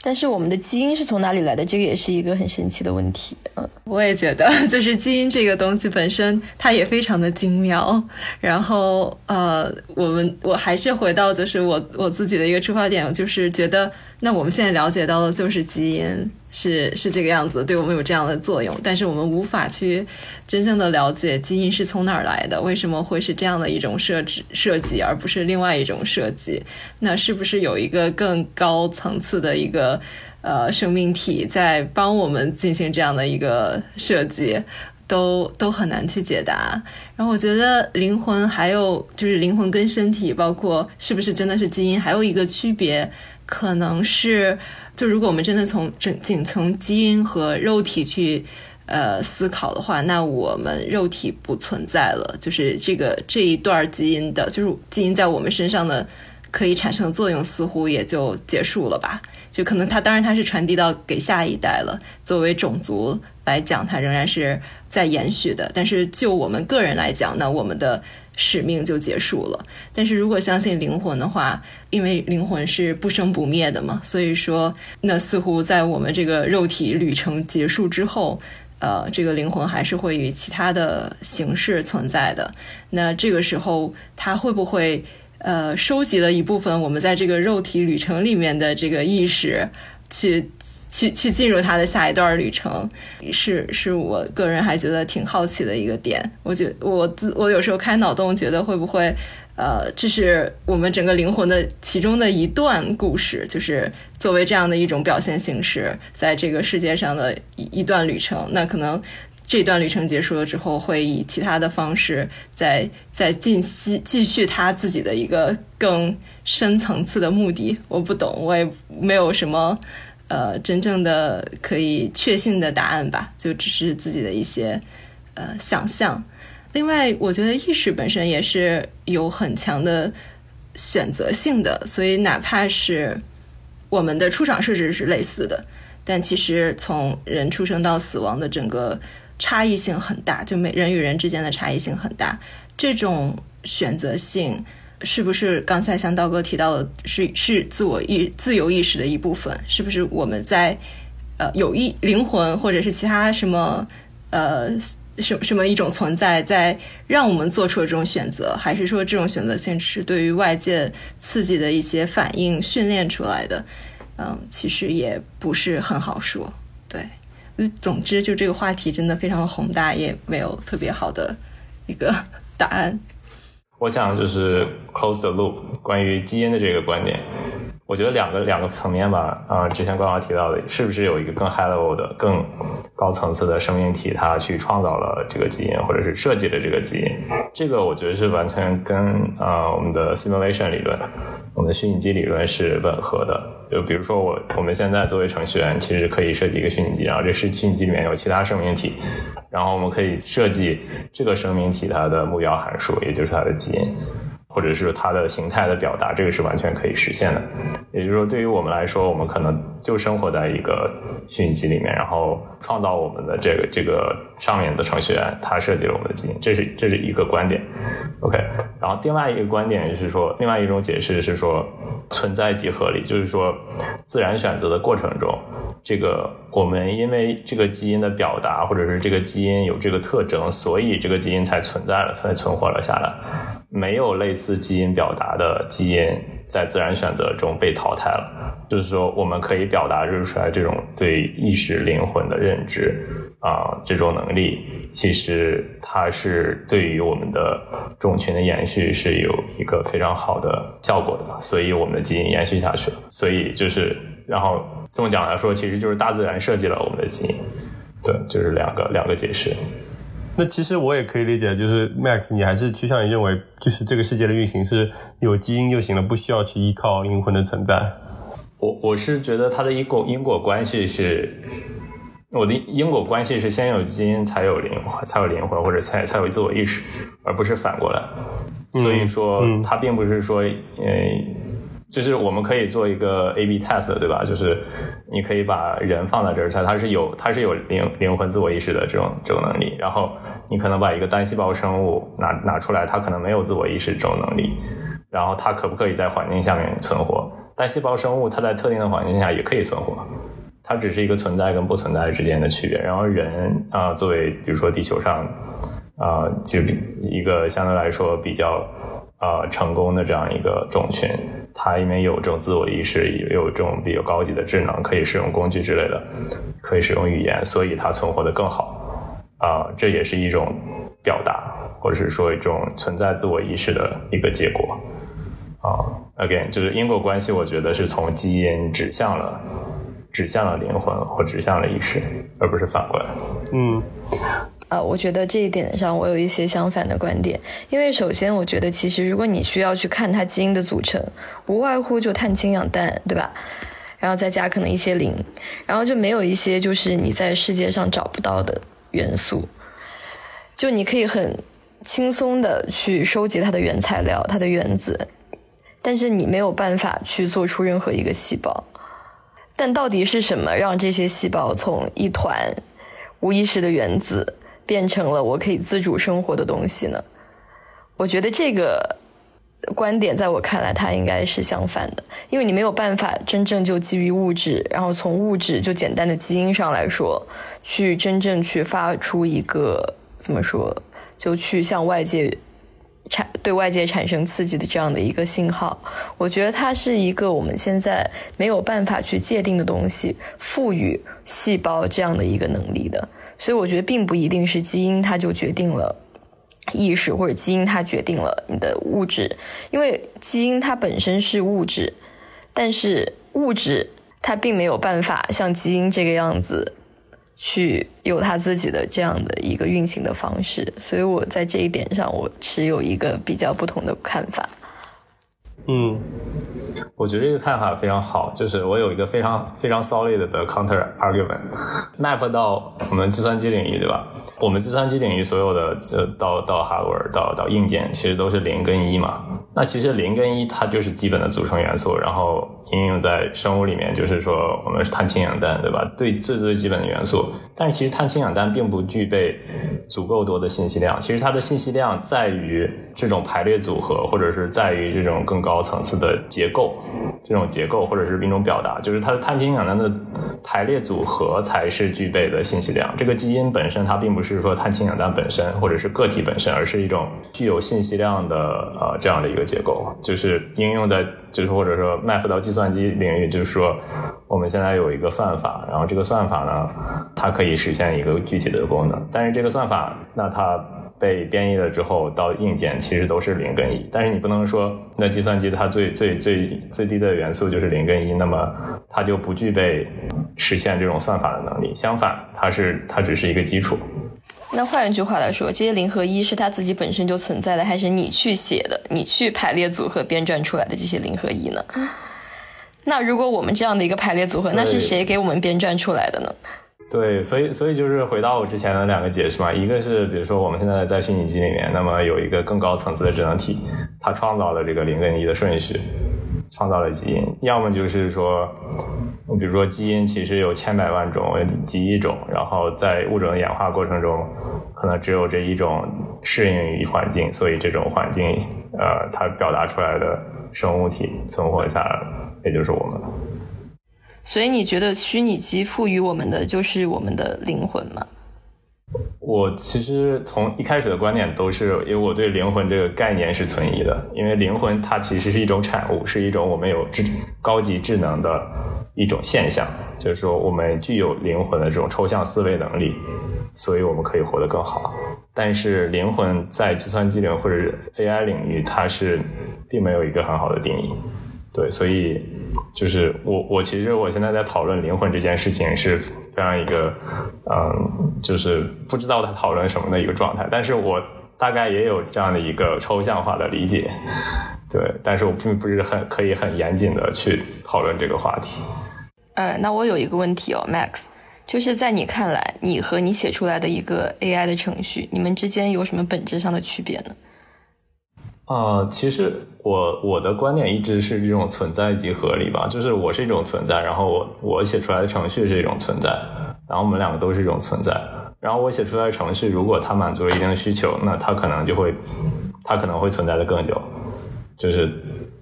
但是我们的基因是从哪里来的？这个也是一个很神奇的问题。嗯，我也觉得，就是基因这个东西本身，它也非常的精妙。然后，呃，我们我还是回到就是我我自己的一个出发点，就是觉得。那我们现在了解到的就是基因是是这个样子，对我们有这样的作用，但是我们无法去真正的了解基因是从哪儿来的，为什么会是这样的一种设置设计，而不是另外一种设计？那是不是有一个更高层次的一个呃生命体在帮我们进行这样的一个设计？都都很难去解答。然后我觉得灵魂还有就是灵魂跟身体，包括是不是真的是基因，还有一个区别。可能是，就如果我们真的从整仅从基因和肉体去呃思考的话，那我们肉体不存在了，就是这个这一段基因的，就是基因在我们身上的可以产生的作用似乎也就结束了吧。就可能它当然它是传递到给下一代了，作为种族来讲，它仍然是在延续的。但是就我们个人来讲，那我们的使命就结束了。但是如果相信灵魂的话，因为灵魂是不生不灭的嘛，所以说那似乎在我们这个肉体旅程结束之后。呃，这个灵魂还是会以其他的形式存在的。那这个时候，它会不会呃收集了一部分我们在这个肉体旅程里面的这个意识，去去去进入他的下一段旅程？是是我个人还觉得挺好奇的一个点。我觉我自我有时候开脑洞，觉得会不会。呃，这是我们整个灵魂的其中的一段故事，就是作为这样的一种表现形式，在这个世界上的一一段旅程。那可能这段旅程结束了之后，会以其他的方式再再进继继续他自己的一个更深层次的目的。我不懂，我也没有什么呃真正的可以确信的答案吧，就只是自己的一些呃想象。另外，我觉得意识本身也是有很强的选择性的，所以哪怕是我们的出场设置是类似的，但其实从人出生到死亡的整个差异性很大，就每人与人之间的差异性很大。这种选择性是不是刚才像道哥提到的，是是自我意自由意识的一部分？是不是我们在呃有意灵魂或者是其他什么呃？什什么一种存在在让我们做出了这种选择，还是说这种选择性是对于外界刺激的一些反应训练出来的？嗯，其实也不是很好说。对，总之就这个话题真的非常的宏大，也没有特别好的一个 答案。我想就是 close the loop，关于基因的这个观点。我觉得两个两个层面吧，啊，之前刚刚提到的，是不是有一个更 high level 的、更高层次的生命体，它去创造了这个基因，或者是设计了这个基因？这个我觉得是完全跟啊我们的 simulation 理论、我们的虚拟机理论是吻合的。就比如说我我们现在作为程序员，其实可以设计一个虚拟机，然后这是虚拟机里面有其他生命体，然后我们可以设计这个生命体它的目标函数，也就是它的基因。或者是它的形态的表达，这个是完全可以实现的。也就是说，对于我们来说，我们可能就生活在一个虚拟机里面，然后创造我们的这个这个上面的程序员，他设计了我们的基因，这是这是一个观点。OK，然后另外一个观点就是说，另外一种解释是说，存在即合理，就是说，自然选择的过程中，这个我们因为这个基因的表达，或者是这个基因有这个特征，所以这个基因才存在了，才存活了下来。没有类似基因表达的基因在自然选择中被淘汰了，就是说我们可以表达出来这种对意识灵魂的认知啊，这种能力其实它是对于我们的种群的延续是有一个非常好的效果的，所以我们的基因延续下去了。所以就是然后这么讲来说，其实就是大自然设计了我们的基因，对，就是两个两个解释。那其实我也可以理解，就是 Max，你还是趋向于认为，就是这个世界的运行是有基因就行了，不需要去依靠灵魂的存在。我我是觉得它的因果因果关系是，我的因果关系是先有基因才有灵魂，才有灵魂或者才才有自我意识，而不是反过来。所以说，它并不是说，嗯。就是我们可以做一个 A/B test，对吧？就是你可以把人放在这儿，它它是有它是有灵灵魂自我意识的这种这种能力。然后你可能把一个单细胞生物拿拿出来，它可能没有自我意识这种能力。然后它可不可以在环境下面存活？单细胞生物它在特定的环境下也可以存活，它只是一个存在跟不存在之间的区别。然后人啊，作为比如说地球上啊，就一个相对来说比较啊成功的这样一个种群。它因为有这种自我意识，也有这种比较高级的智能，可以使用工具之类的，可以使用语言，所以它存活的更好。啊，这也是一种表达，或者是说一种存在自我意识的一个结果。啊，again，就是因果关系，我觉得是从基因指向了，指向了灵魂，或指向了意识，而不是反过来。嗯。啊，我觉得这一点上我有一些相反的观点，因为首先我觉得其实如果你需要去看它基因的组成，无外乎就碳、氢、氧、氮，对吧？然后再加可能一些磷，然后就没有一些就是你在世界上找不到的元素，就你可以很轻松的去收集它的原材料、它的原子，但是你没有办法去做出任何一个细胞。但到底是什么让这些细胞从一团无意识的原子变成了我可以自主生活的东西呢？我觉得这个观点在我看来，它应该是相反的，因为你没有办法真正就基于物质，然后从物质就简单的基因上来说，去真正去发出一个怎么说，就去向外界。产对外界产生刺激的这样的一个信号，我觉得它是一个我们现在没有办法去界定的东西，赋予细胞这样的一个能力的。所以我觉得并不一定是基因它就决定了意识，或者基因它决定了你的物质，因为基因它本身是物质，但是物质它并没有办法像基因这个样子。去有它自己的这样的一个运行的方式，所以我在这一点上，我持有一个比较不同的看法。嗯，我觉得这个看法非常好，就是我有一个非常非常 solid 的 counter argument，map 到我们计算机领域，对吧？我们计算机领域所有的这到到 hardware 到到硬件，其实都是零跟一嘛。那其实零跟一它就是基本的组成元素，然后。应用在生物里面，就是说我们是碳氢氧氮，对吧？对最最基本的元素，但是其实碳氢氧氮并不具备足够多的信息量。其实它的信息量在于这种排列组合，或者是在于这种更高层次的结构，这种结构或者是一种表达，就是它的碳氢氧氮的排列组合才是具备的信息量。这个基因本身它并不是说碳氢氧氮本身或者是个体本身，而是一种具有信息量的呃这样的一个结构，就是应用在。就是或者说 map 到计算计算机领域，就是说我们现在有一个算法，然后这个算法呢，它可以实现一个具体的功能。但是这个算法，那它被编译了之后，到硬件其实都是零跟一。但是你不能说，那计算机它最最最最低的元素就是零跟一，那么它就不具备实现这种算法的能力。相反，它是它只是一个基础。那换一句话来说，这些零和一是它自己本身就存在的，还是你去写的、你去排列组合编撰出来的这些零和一呢？那如果我们这样的一个排列组合，那是谁给我们编撰出来的呢？对，所以所以就是回到我之前的两个解释嘛，一个是比如说我们现在在虚拟机里面，那么有一个更高层次的智能体，它创造了这个零跟一的顺序。创造了基因，要么就是说，比如说基因其实有千百万种、几亿种，然后在物种的演化过程中，可能只有这一种适应于环境，所以这种环境，呃，它表达出来的生物体存活下来了，也就是我们。所以你觉得虚拟机赋予我们的就是我们的灵魂吗？我其实从一开始的观点都是，因为我对灵魂这个概念是存疑的，因为灵魂它其实是一种产物，是一种我们有智高级智能的一种现象，就是说我们具有灵魂的这种抽象思维能力，所以我们可以活得更好。但是灵魂在计算机领域或者 AI 领域，它是并没有一个很好的定义。对，所以就是我我其实我现在在讨论灵魂这件事情是。非常一个，嗯，就是不知道他讨论什么的一个状态，但是我大概也有这样的一个抽象化的理解，对，但是我并不是很可以很严谨的去讨论这个话题。呃，那我有一个问题哦，Max，就是在你看来，你和你写出来的一个 AI 的程序，你们之间有什么本质上的区别呢？啊，其实我我的观点一直是这种存在即合理吧，就是我是一种存在，然后我我写出来的程序是一种存在，然后我们两个都是一种存在，然后我写出来的程序如果它满足了一定的需求，那它可能就会它可能会存在的更久，就是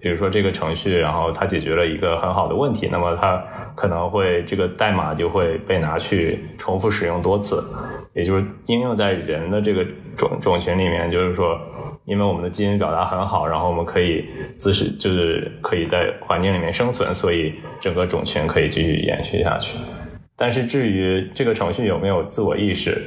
比如说这个程序，然后它解决了一个很好的问题，那么它可能会这个代码就会被拿去重复使用多次，也就是应用在人的这个种种群里面，就是说。因为我们的基因表达很好，然后我们可以自是就是可以在环境里面生存，所以整个种群可以继续延续下去。但是至于这个程序有没有自我意识，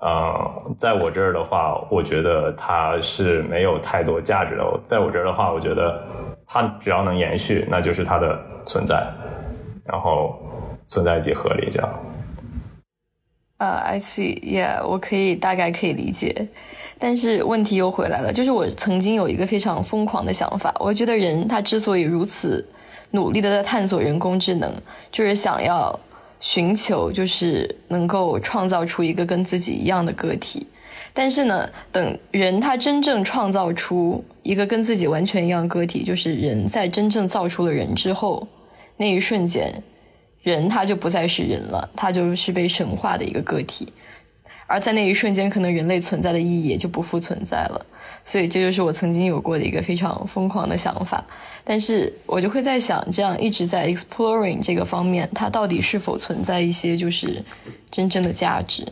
呃，在我这儿的话，我觉得它是没有太多价值的。在我这儿的话，我觉得它只要能延续，那就是它的存在，然后存在即合理这样。啊，I see，yeah，我可以大概可以理解。但是问题又回来了，就是我曾经有一个非常疯狂的想法，我觉得人他之所以如此努力的在探索人工智能，就是想要寻求，就是能够创造出一个跟自己一样的个体。但是呢，等人他真正创造出一个跟自己完全一样个体，就是人在真正造出了人之后，那一瞬间，人他就不再是人了，他就是被神化的一个个体。而在那一瞬间，可能人类存在的意义也就不复存在了。所以这就是我曾经有过的一个非常疯狂的想法。但是我就会在想，这样一直在 exploring 这个方面，它到底是否存在一些就是真正的价值？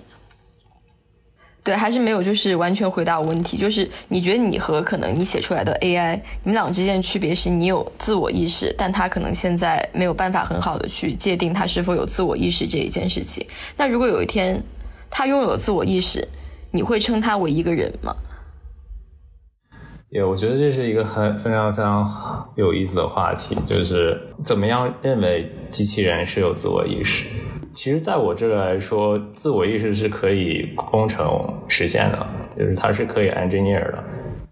对，还是没有，就是完全回答我问题。就是你觉得你和可能你写出来的 AI，你们俩之间的区别是你有自我意识，但他可能现在没有办法很好的去界定他是否有自我意识这一件事情。那如果有一天，他拥有自我意识，你会称他为一个人吗？也，我觉得这是一个很非常非常有意思的话题，就是怎么样认为机器人是有自我意识？其实，在我这个来说，自我意识是可以工程实现的，就是它是可以 engineer 的。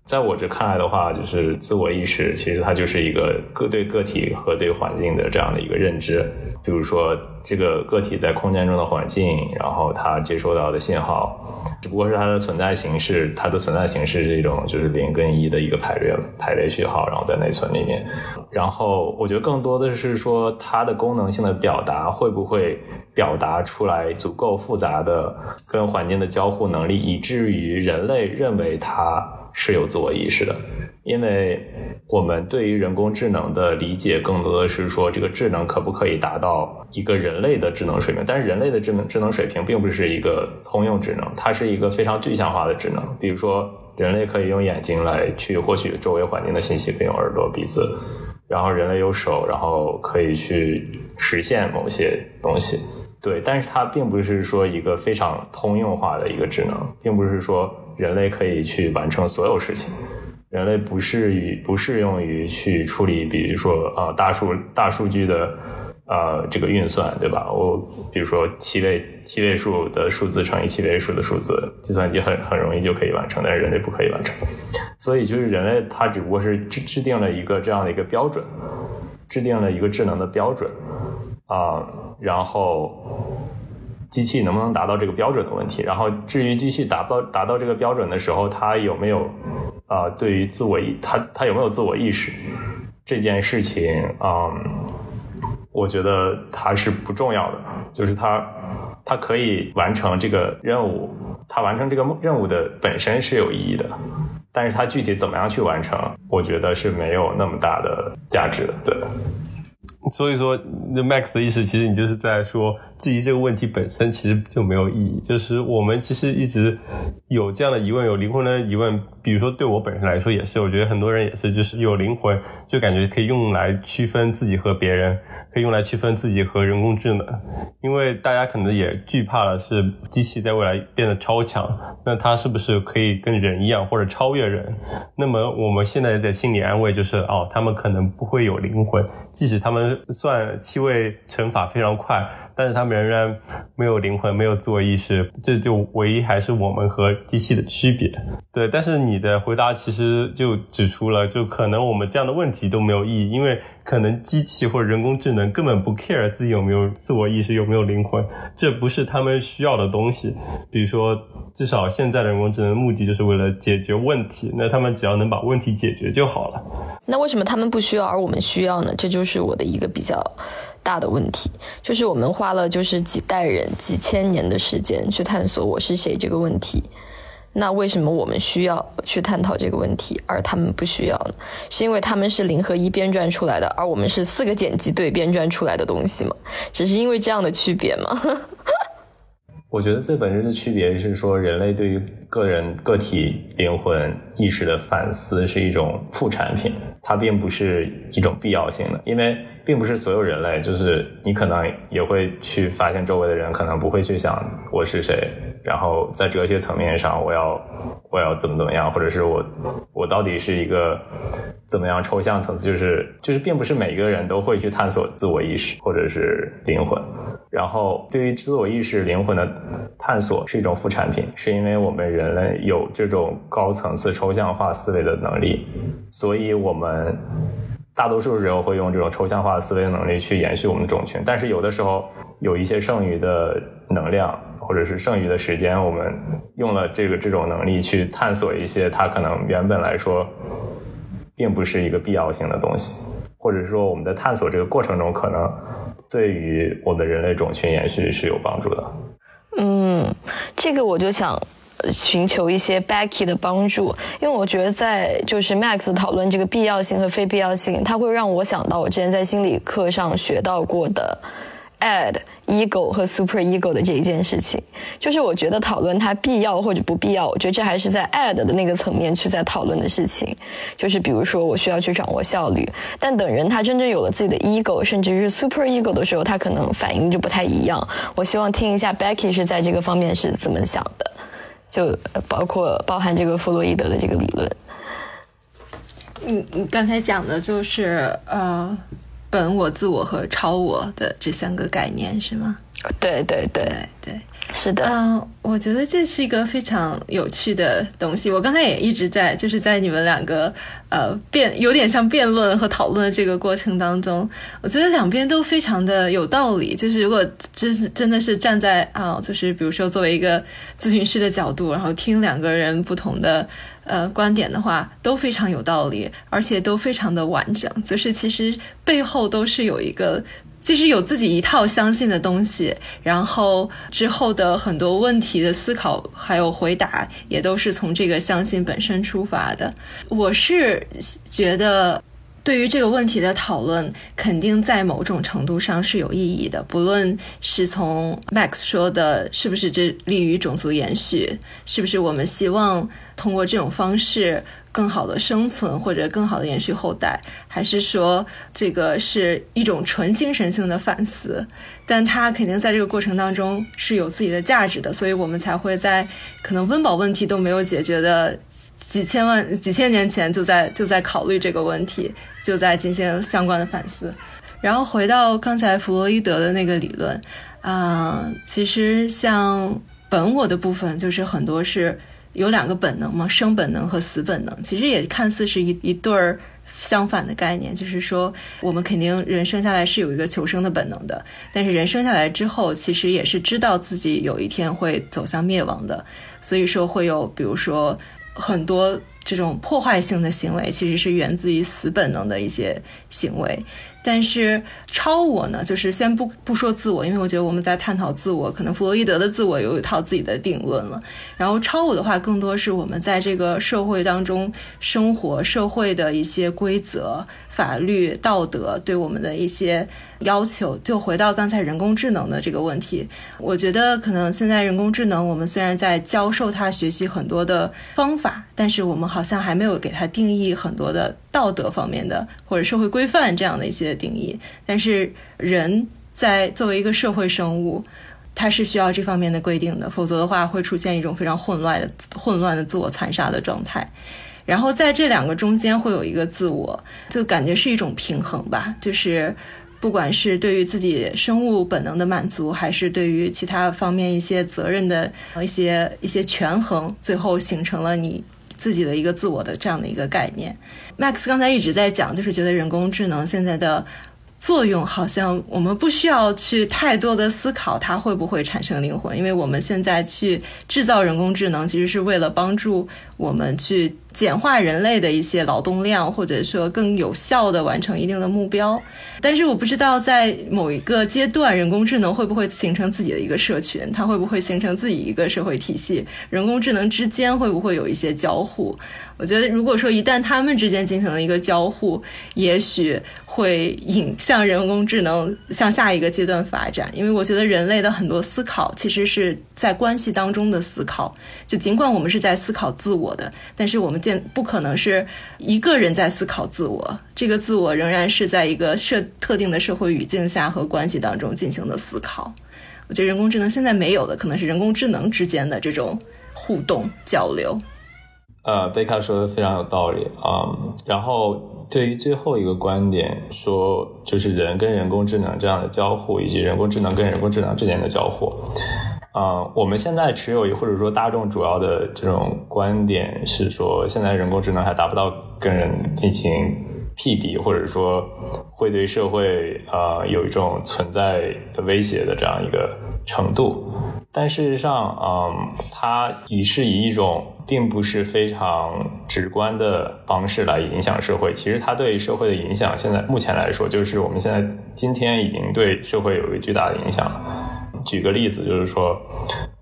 在我这看来的话，就是自我意识，其实它就是一个个对个体和对环境的这样的一个认知。比如说，这个个体在空间中的环境，然后它接收到的信号，只不过是它的存在形式，它的存在形式是一种就是零跟一的一个排列排列序号，然后在内存里面。然后我觉得更多的是说，它的功能性的表达会不会表达出来足够复杂的跟环境的交互能力，以至于人类认为它。是有自我意识的，因为我们对于人工智能的理解更多的是说，这个智能可不可以达到一个人类的智能水平？但是人类的智能智能水平并不是一个通用智能，它是一个非常具象化的智能。比如说，人类可以用眼睛来去获取周围环境的信息，可以用耳朵、鼻子；然后人类有手，然后可以去实现某些东西。对，但是它并不是说一个非常通用化的一个智能，并不是说。人类可以去完成所有事情，人类不适于不适用于去处理，比如说啊大数大数据的啊这个运算，对吧？我比如说七位七位数的数字乘以七位数的数字，计算机很很容易就可以完成，但是人类不可以完成。所以就是人类它只不过是制制定了一个这样的一个标准，制定了一个智能的标准啊，然后。机器能不能达到这个标准的问题？然后至于机器达到达到这个标准的时候，它有没有啊？对于自我意，它它有没有自我意识这件事情嗯？我觉得它是不重要的，就是它它可以完成这个任务，它完成这个任务的本身是有意义的，但是它具体怎么样去完成，我觉得是没有那么大的价值的，对。所以说，那 Max 的意思，其实你就是在说，质疑这个问题本身其实就没有意义。就是我们其实一直有这样的疑问，有灵魂的疑问。比如说，对我本身来说也是，我觉得很多人也是，就是有灵魂，就感觉可以用来区分自己和别人，可以用来区分自己和人工智能。因为大家可能也惧怕的是机器在未来变得超强，那它是不是可以跟人一样或者超越人？那么我们现在的心理安慰就是，哦，他们可能不会有灵魂，即使他们算七位乘法非常快。但是他们仍然没有灵魂，没有自我意识，这就唯一还是我们和机器的区别。对，但是你的回答其实就指出了，就可能我们这样的问题都没有意义，因为可能机器或人工智能根本不 care 自己有没有自我意识，有没有灵魂，这不是他们需要的东西。比如说，至少现在的人工智能目的就是为了解决问题，那他们只要能把问题解决就好了。那为什么他们不需要，而我们需要呢？这就是我的一个比较。大的问题就是我们花了就是几代人几千年的时间去探索我是谁这个问题，那为什么我们需要去探讨这个问题，而他们不需要呢？是因为他们是零和一编撰出来的，而我们是四个剪辑队编撰出来的东西吗？只是因为这样的区别吗？我觉得最本质的区别是说，人类对于个人个体灵魂意识的反思是一种副产品，它并不是一种必要性的，因为。并不是所有人类，就是你可能也会去发现，周围的人可能不会去想我是谁，然后在哲学层面上，我要我要怎么怎么样，或者是我我到底是一个怎么样抽象层次，就是就是并不是每一个人都会去探索自我意识或者是灵魂，然后对于自我意识灵魂的探索是一种副产品，是因为我们人人类有这种高层次抽象化思维的能力，所以我们。大多数时候会用这种抽象化思维能力去延续我们的种群，但是有的时候有一些剩余的能量，或者是剩余的时间，我们用了这个这种能力去探索一些它可能原本来说并不是一个必要性的东西，或者说我们在探索这个过程中，可能对于我们人类种群延续是有帮助的。嗯，这个我就想。寻求一些 Becky 的帮助，因为我觉得在就是 Max 讨论这个必要性和非必要性，它会让我想到我之前在心理课上学到过的 Ad Ego 和 Super Ego 的这一件事情。就是我觉得讨论它必要或者不必要，我觉得这还是在 Ad 的那个层面去在讨论的事情。就是比如说我需要去掌握效率，但等人他真正有了自己的 Ego，甚至是 Super Ego 的时候，他可能反应就不太一样。我希望听一下 Becky 是在这个方面是怎么想的。就包括包含这个弗洛伊德的这个理论。嗯，你刚才讲的就是呃，本我、自我和超我的这三个概念是吗？对对对对。是的，嗯，我觉得这是一个非常有趣的东西。我刚才也一直在，就是在你们两个呃辩，有点像辩论和讨论的这个过程当中，我觉得两边都非常的有道理。就是如果真真的是站在啊，就是比如说作为一个咨询师的角度，然后听两个人不同的呃观点的话，都非常有道理，而且都非常的完整。就是其实背后都是有一个。其实有自己一套相信的东西，然后之后的很多问题的思考还有回答，也都是从这个相信本身出发的。我是觉得，对于这个问题的讨论，肯定在某种程度上是有意义的。不论是从 Max 说的，是不是这利于种族延续，是不是我们希望通过这种方式。更好的生存或者更好的延续后代，还是说这个是一种纯精神性的反思？但它肯定在这个过程当中是有自己的价值的，所以我们才会在可能温饱问题都没有解决的几千万几千年前就在就在考虑这个问题，就在进行相关的反思。然后回到刚才弗洛伊德的那个理论啊，其实像本我的部分，就是很多是。有两个本能嘛，生本能和死本能，其实也看似是一一对儿相反的概念。就是说，我们肯定人生下来是有一个求生的本能的，但是人生下来之后，其实也是知道自己有一天会走向灭亡的。所以说，会有比如说很多这种破坏性的行为，其实是源自于死本能的一些行为。但是超我呢，就是先不不说自我，因为我觉得我们在探讨自我，可能弗洛伊德的自我有一套自己的定论了。然后超我的话，更多是我们在这个社会当中生活，社会的一些规则。法律、道德对我们的一些要求，就回到刚才人工智能的这个问题。我觉得可能现在人工智能，我们虽然在教授它学习很多的方法，但是我们好像还没有给它定义很多的道德方面的或者社会规范这样的一些定义。但是人在作为一个社会生物，它是需要这方面的规定的，否则的话会出现一种非常混乱的、混乱的自我残杀的状态。然后在这两个中间会有一个自我，就感觉是一种平衡吧。就是不管是对于自己生物本能的满足，还是对于其他方面一些责任的一些一些权衡，最后形成了你自己的一个自我的这样的一个概念。Max 刚才一直在讲，就是觉得人工智能现在的。作用好像我们不需要去太多的思考它会不会产生灵魂，因为我们现在去制造人工智能，其实是为了帮助我们去简化人类的一些劳动量，或者说更有效的完成一定的目标。但是我不知道在某一个阶段，人工智能会不会形成自己的一个社群，它会不会形成自己一个社会体系，人工智能之间会不会有一些交互？我觉得，如果说一旦他们之间进行了一个交互，也许会引向人工智能向下一个阶段发展。因为我觉得人类的很多思考其实是在关系当中的思考。就尽管我们是在思考自我的，但是我们见不可能是一个人在思考自我，这个自我仍然是在一个社特定的社会语境下和关系当中进行的思考。我觉得人工智能现在没有的，可能是人工智能之间的这种互动交流。呃，贝卡说的非常有道理啊。然后对于最后一个观点，说就是人跟人工智能这样的交互，以及人工智能跟人工智能之间的交互，啊，我们现在持有或者说大众主要的这种观点是说，现在人工智能还达不到跟人进行匹敌，或者说会对社会啊有一种存在的威胁的这样一个程度。但事实上，嗯，它已是以一种并不是非常直观的方式来影响社会。其实它对社会的影响，现在目前来说，就是我们现在今天已经对社会有一个巨大的影响。举个例子，就是说，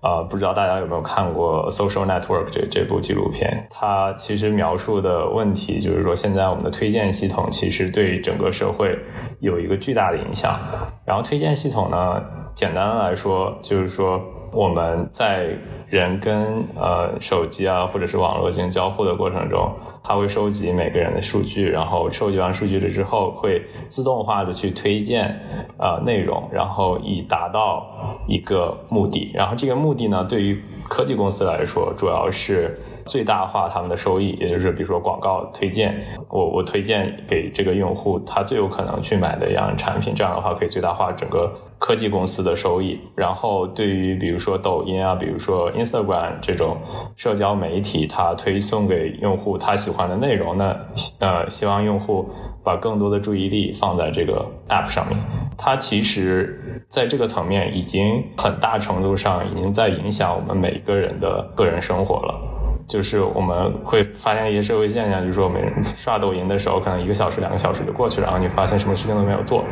呃，不知道大家有没有看过《Social Network》这这部纪录片？它其实描述的问题就是说，现在我们的推荐系统其实对整个社会有一个巨大的影响。然后推荐系统呢，简单来说，就是说。我们在人跟呃手机啊或者是网络进行交互的过程中，它会收集每个人的数据，然后收集完数据了之后，会自动化的去推荐呃内容，然后以达到一个目的。然后这个目的呢，对于科技公司来说，主要是。最大化他们的收益，也就是比如说广告推荐，我我推荐给这个用户他最有可能去买的一样产品，这样的话可以最大化整个科技公司的收益。然后对于比如说抖音啊，比如说 Instagram 这种社交媒体，它推送给用户他喜欢的内容呢，呃，希望用户把更多的注意力放在这个 App 上面。它其实在这个层面已经很大程度上已经在影响我们每一个人的个人生活了。就是我们会发现一些社会现象，就是说我们刷抖音的时候，可能一个小时、两个小时就过去了，然后你发现什么事情都没有做。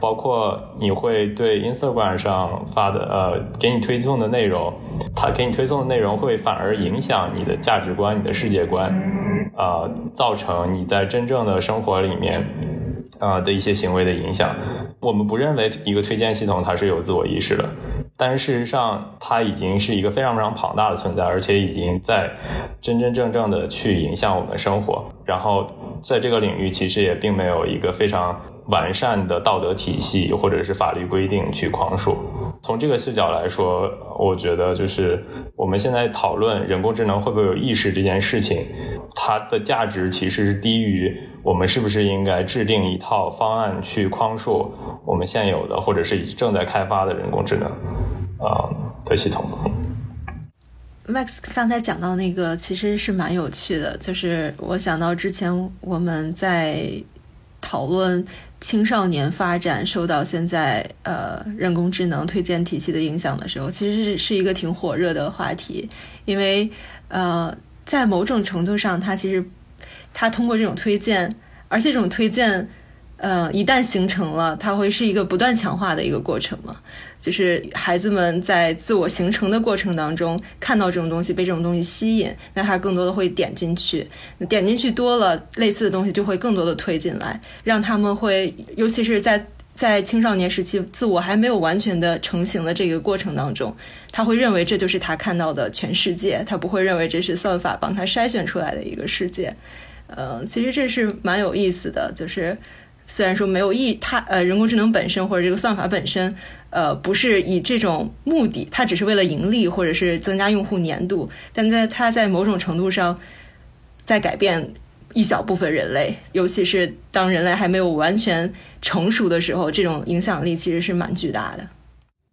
包括你会对 Instagram 上发的呃给你推送的内容，它给你推送的内容会反而影响你的价值观、你的世界观，呃，造成你在真正的生活里面呃的一些行为的影响。我们不认为一个推荐系统它是有自我意识的。但是事实上，它已经是一个非常非常庞大的存在，而且已经在真真正正的去影响我们生活。然后在这个领域，其实也并没有一个非常完善的道德体系或者是法律规定去框束。从这个视角来说，我觉得就是我们现在讨论人工智能会不会有意识这件事情，它的价值其实是低于我们是不是应该制定一套方案去框束我们现有的或者是正在开发的人工智能。啊的系统。Max 刚才讲到那个其实是蛮有趣的，就是我想到之前我们在讨论青少年发展受到现在呃人工智能推荐体系的影响的时候，其实是一个挺火热的话题，因为呃在某种程度上，它其实它通过这种推荐，而且这种推荐。呃，一旦形成了，它会是一个不断强化的一个过程嘛？就是孩子们在自我形成的过程当中，看到这种东西，被这种东西吸引，那他更多的会点进去，点进去多了，类似的东西就会更多的推进来，让他们会，尤其是在在青少年时期，自我还没有完全的成型的这个过程当中，他会认为这就是他看到的全世界，他不会认为这是算法帮他筛选出来的一个世界。呃，其实这是蛮有意思的，就是。虽然说没有意，它呃人工智能本身或者这个算法本身，呃不是以这种目的，它只是为了盈利或者是增加用户粘度，但在它在某种程度上，在改变一小部分人类，尤其是当人类还没有完全成熟的时候，这种影响力其实是蛮巨大的。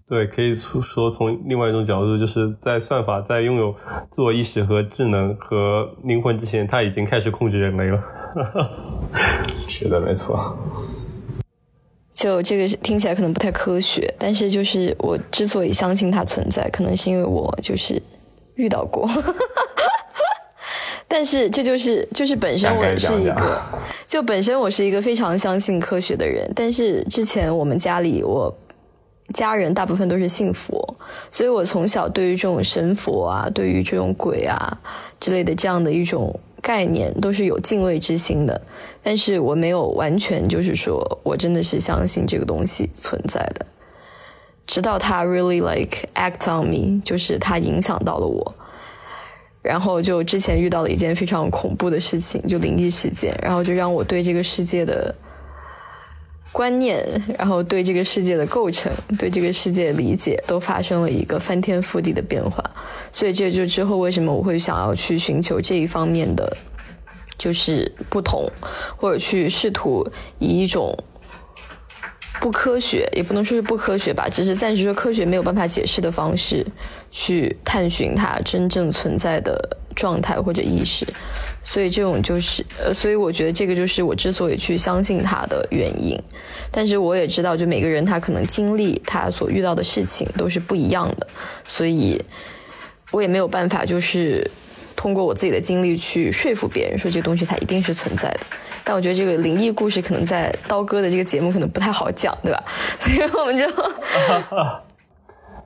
对，可以说从另外一种角度，就是在算法在拥有自我意识和智能和灵魂之前，它已经开始控制人类了。是的，没错。就这个听起来可能不太科学，但是就是我之所以相信它存在，可能是因为我就是遇到过。但是这就是就是本身我是一个，就本身我是一个非常相信科学的人。但是之前我们家里我家人大部分都是信佛，所以我从小对于这种神佛啊，对于这种鬼啊之类的这样的一种。概念都是有敬畏之心的，但是我没有完全就是说我真的是相信这个东西存在的，直到它 really like act on me，就是它影响到了我，然后就之前遇到了一件非常恐怖的事情，就灵异事件，然后就让我对这个世界的。观念，然后对这个世界的构成，对这个世界理解，都发生了一个翻天覆地的变化。所以这就之后为什么我会想要去寻求这一方面的，就是不同，或者去试图以一种不科学，也不能说是不科学吧，只是暂时说科学没有办法解释的方式，去探寻它真正存在的状态或者意识。所以这种就是呃，所以我觉得这个就是我之所以去相信他的原因。但是我也知道，就每个人他可能经历他所遇到的事情都是不一样的，所以我也没有办法就是通过我自己的经历去说服别人说这个东西它一定是存在的。但我觉得这个灵异故事可能在刀哥的这个节目可能不太好讲，对吧？所以我们就。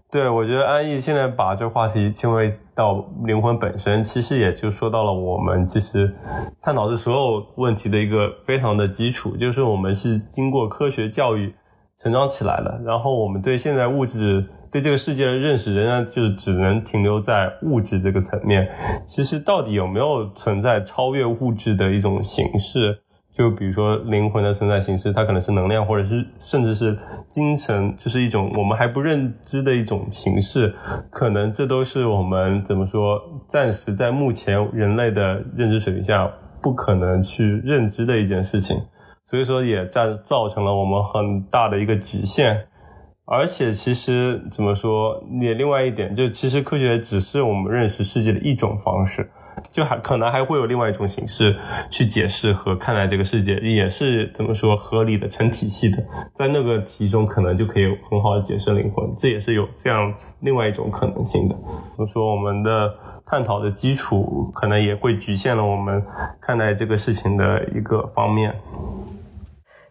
对，我觉得安逸现在把这话题牵回到灵魂本身，其实也就说到了我们其实探讨的所有问题的一个非常的基础，就是我们是经过科学教育成长起来的，然后我们对现在物质对这个世界的认识仍然就是只能停留在物质这个层面，其实到底有没有存在超越物质的一种形式？就比如说灵魂的存在形式，它可能是能量，或者是甚至是精神，就是一种我们还不认知的一种形式。可能这都是我们怎么说，暂时在目前人类的认知水平下不可能去认知的一件事情。所以说，也造造成了我们很大的一个局限。而且，其实怎么说，也另外一点，就其实科学只是我们认识世界的一种方式。就还可能还会有另外一种形式去解释和看待这个世界，也是怎么说合理的成体系的，在那个题中可能就可以很好的解释灵魂，这也是有这样另外一种可能性的。就说我们的探讨的基础可能也会局限了我们看待这个事情的一个方面。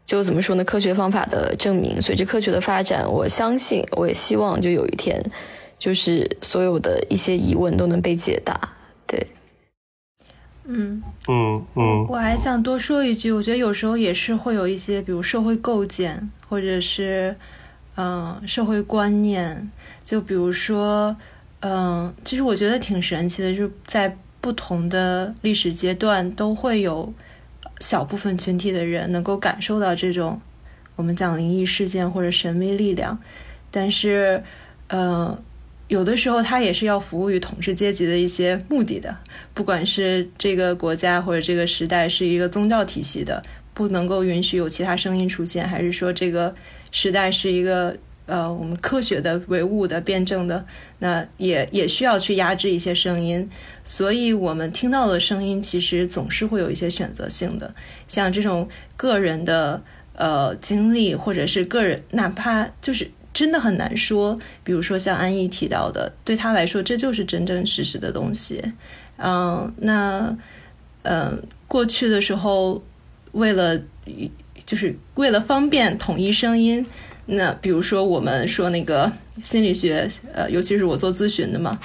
就怎么说呢？科学方法的证明，随着科学的发展，我相信，我也希望就有一天，就是所有的一些疑问都能被解答。对。嗯嗯嗯，我还想多说一句，我觉得有时候也是会有一些，比如社会构建，或者是嗯社会观念，就比如说嗯，其实我觉得挺神奇的，就是在不同的历史阶段，都会有小部分群体的人能够感受到这种我们讲灵异事件或者神秘力量，但是嗯。有的时候，它也是要服务于统治阶级的一些目的的。不管是这个国家或者这个时代是一个宗教体系的，不能够允许有其他声音出现，还是说这个时代是一个呃我们科学的唯物的辩证的，那也也需要去压制一些声音。所以我们听到的声音其实总是会有一些选择性的，像这种个人的呃经历，或者是个人，哪怕就是。真的很难说，比如说像安逸提到的，对他来说这就是真真实实的东西。嗯，那嗯，过去的时候，为了就是为了方便统一声音，那比如说我们说那个心理学，呃，尤其是我做咨询的嘛，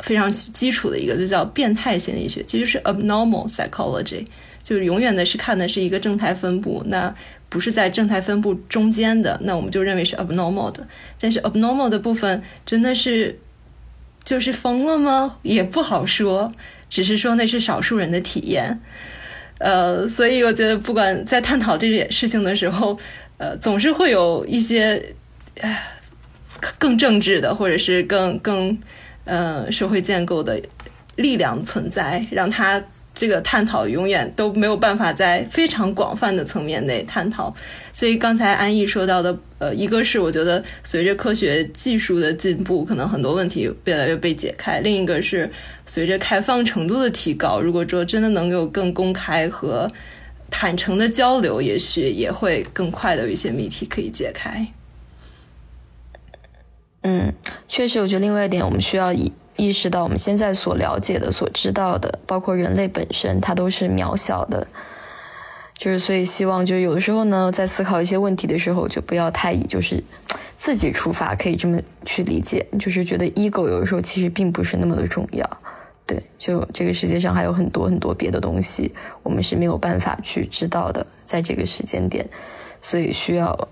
非常基础的一个就叫变态心理学，其实是 abnormal psychology，就是永远的是看的是一个正态分布。那不是在正态分布中间的，那我们就认为是 abnormal 的。但是 abnormal 的部分真的是就是疯了吗？也不好说，只是说那是少数人的体验。呃，所以我觉得不管在探讨这件事情的时候，呃，总是会有一些更政治的，或者是更更呃社会建构的力量存在，让它。这个探讨永远都没有办法在非常广泛的层面内探讨，所以刚才安逸说到的，呃，一个是我觉得随着科学技术的进步，可能很多问题越来越被解开；另一个是随着开放程度的提高，如果说真的能有更公开和坦诚的交流，也许也会更快的有一些谜题可以解开。嗯，确实，我觉得另外一点，我们需要以。意识到我们现在所了解的、所知道的，包括人类本身，它都是渺小的。就是所以希望，就是有的时候呢，在思考一些问题的时候，就不要太以就是自己出发，可以这么去理解。就是觉得 ego 有的时候其实并不是那么的重要。对，就这个世界上还有很多很多别的东西，我们是没有办法去知道的，在这个时间点，所以需要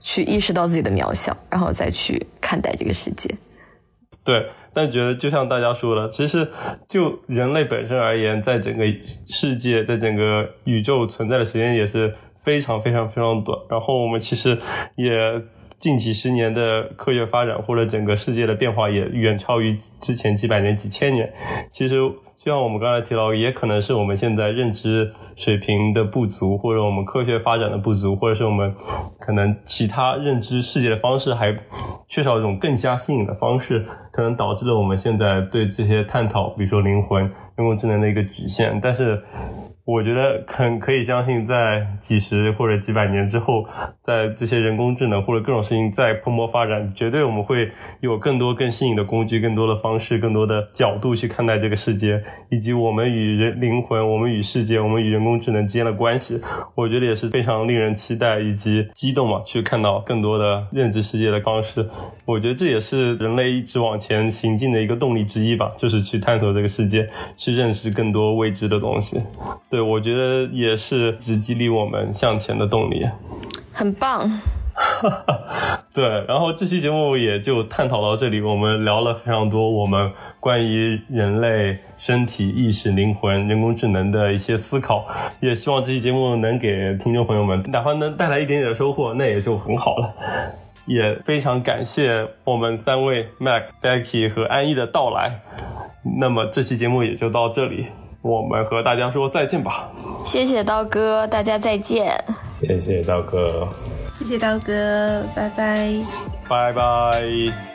去意识到自己的渺小，然后再去看待这个世界。对。但觉得就像大家说的，其实就人类本身而言，在整个世界，在整个宇宙存在的时间也是非常非常非常短。然后我们其实也近几十年的科学发展或者整个世界的变化也远超于之前几百年、几千年。其实就像我们刚才提到，也可能是我们现在认知水平的不足，或者我们科学发展的不足，或者是我们可能其他认知世界的方式还缺少一种更加新颖的方式，可能导致了我们现在对这些探讨，比如说灵魂、人工智能的一个局限。但是。我觉得很可以相信，在几十或者几百年之后，在这些人工智能或者各种事情在蓬勃发展，绝对我们会有更多更新颖的工具、更多的方式、更多的角度去看待这个世界，以及我们与人灵魂、我们与世界、我们与人工智能之间的关系。我觉得也是非常令人期待以及激动嘛，去看到更多的认知世界的方式。我觉得这也是人类一直往前行进的一个动力之一吧，就是去探索这个世界，去认识更多未知的东西。对，我觉得也是只激励我们向前的动力，很棒。对，然后这期节目也就探讨到这里，我们聊了非常多我们关于人类身体、意识、灵魂、人工智能的一些思考，也希望这期节目能给听众朋友们，哪怕能带来一点点的收获，那也就很好了。也非常感谢我们三位 Mac、Becky 和安逸的到来，那么这期节目也就到这里。我们和大家说再见吧。谢谢刀哥，大家再见。谢谢刀哥，谢谢刀哥，拜拜，拜拜。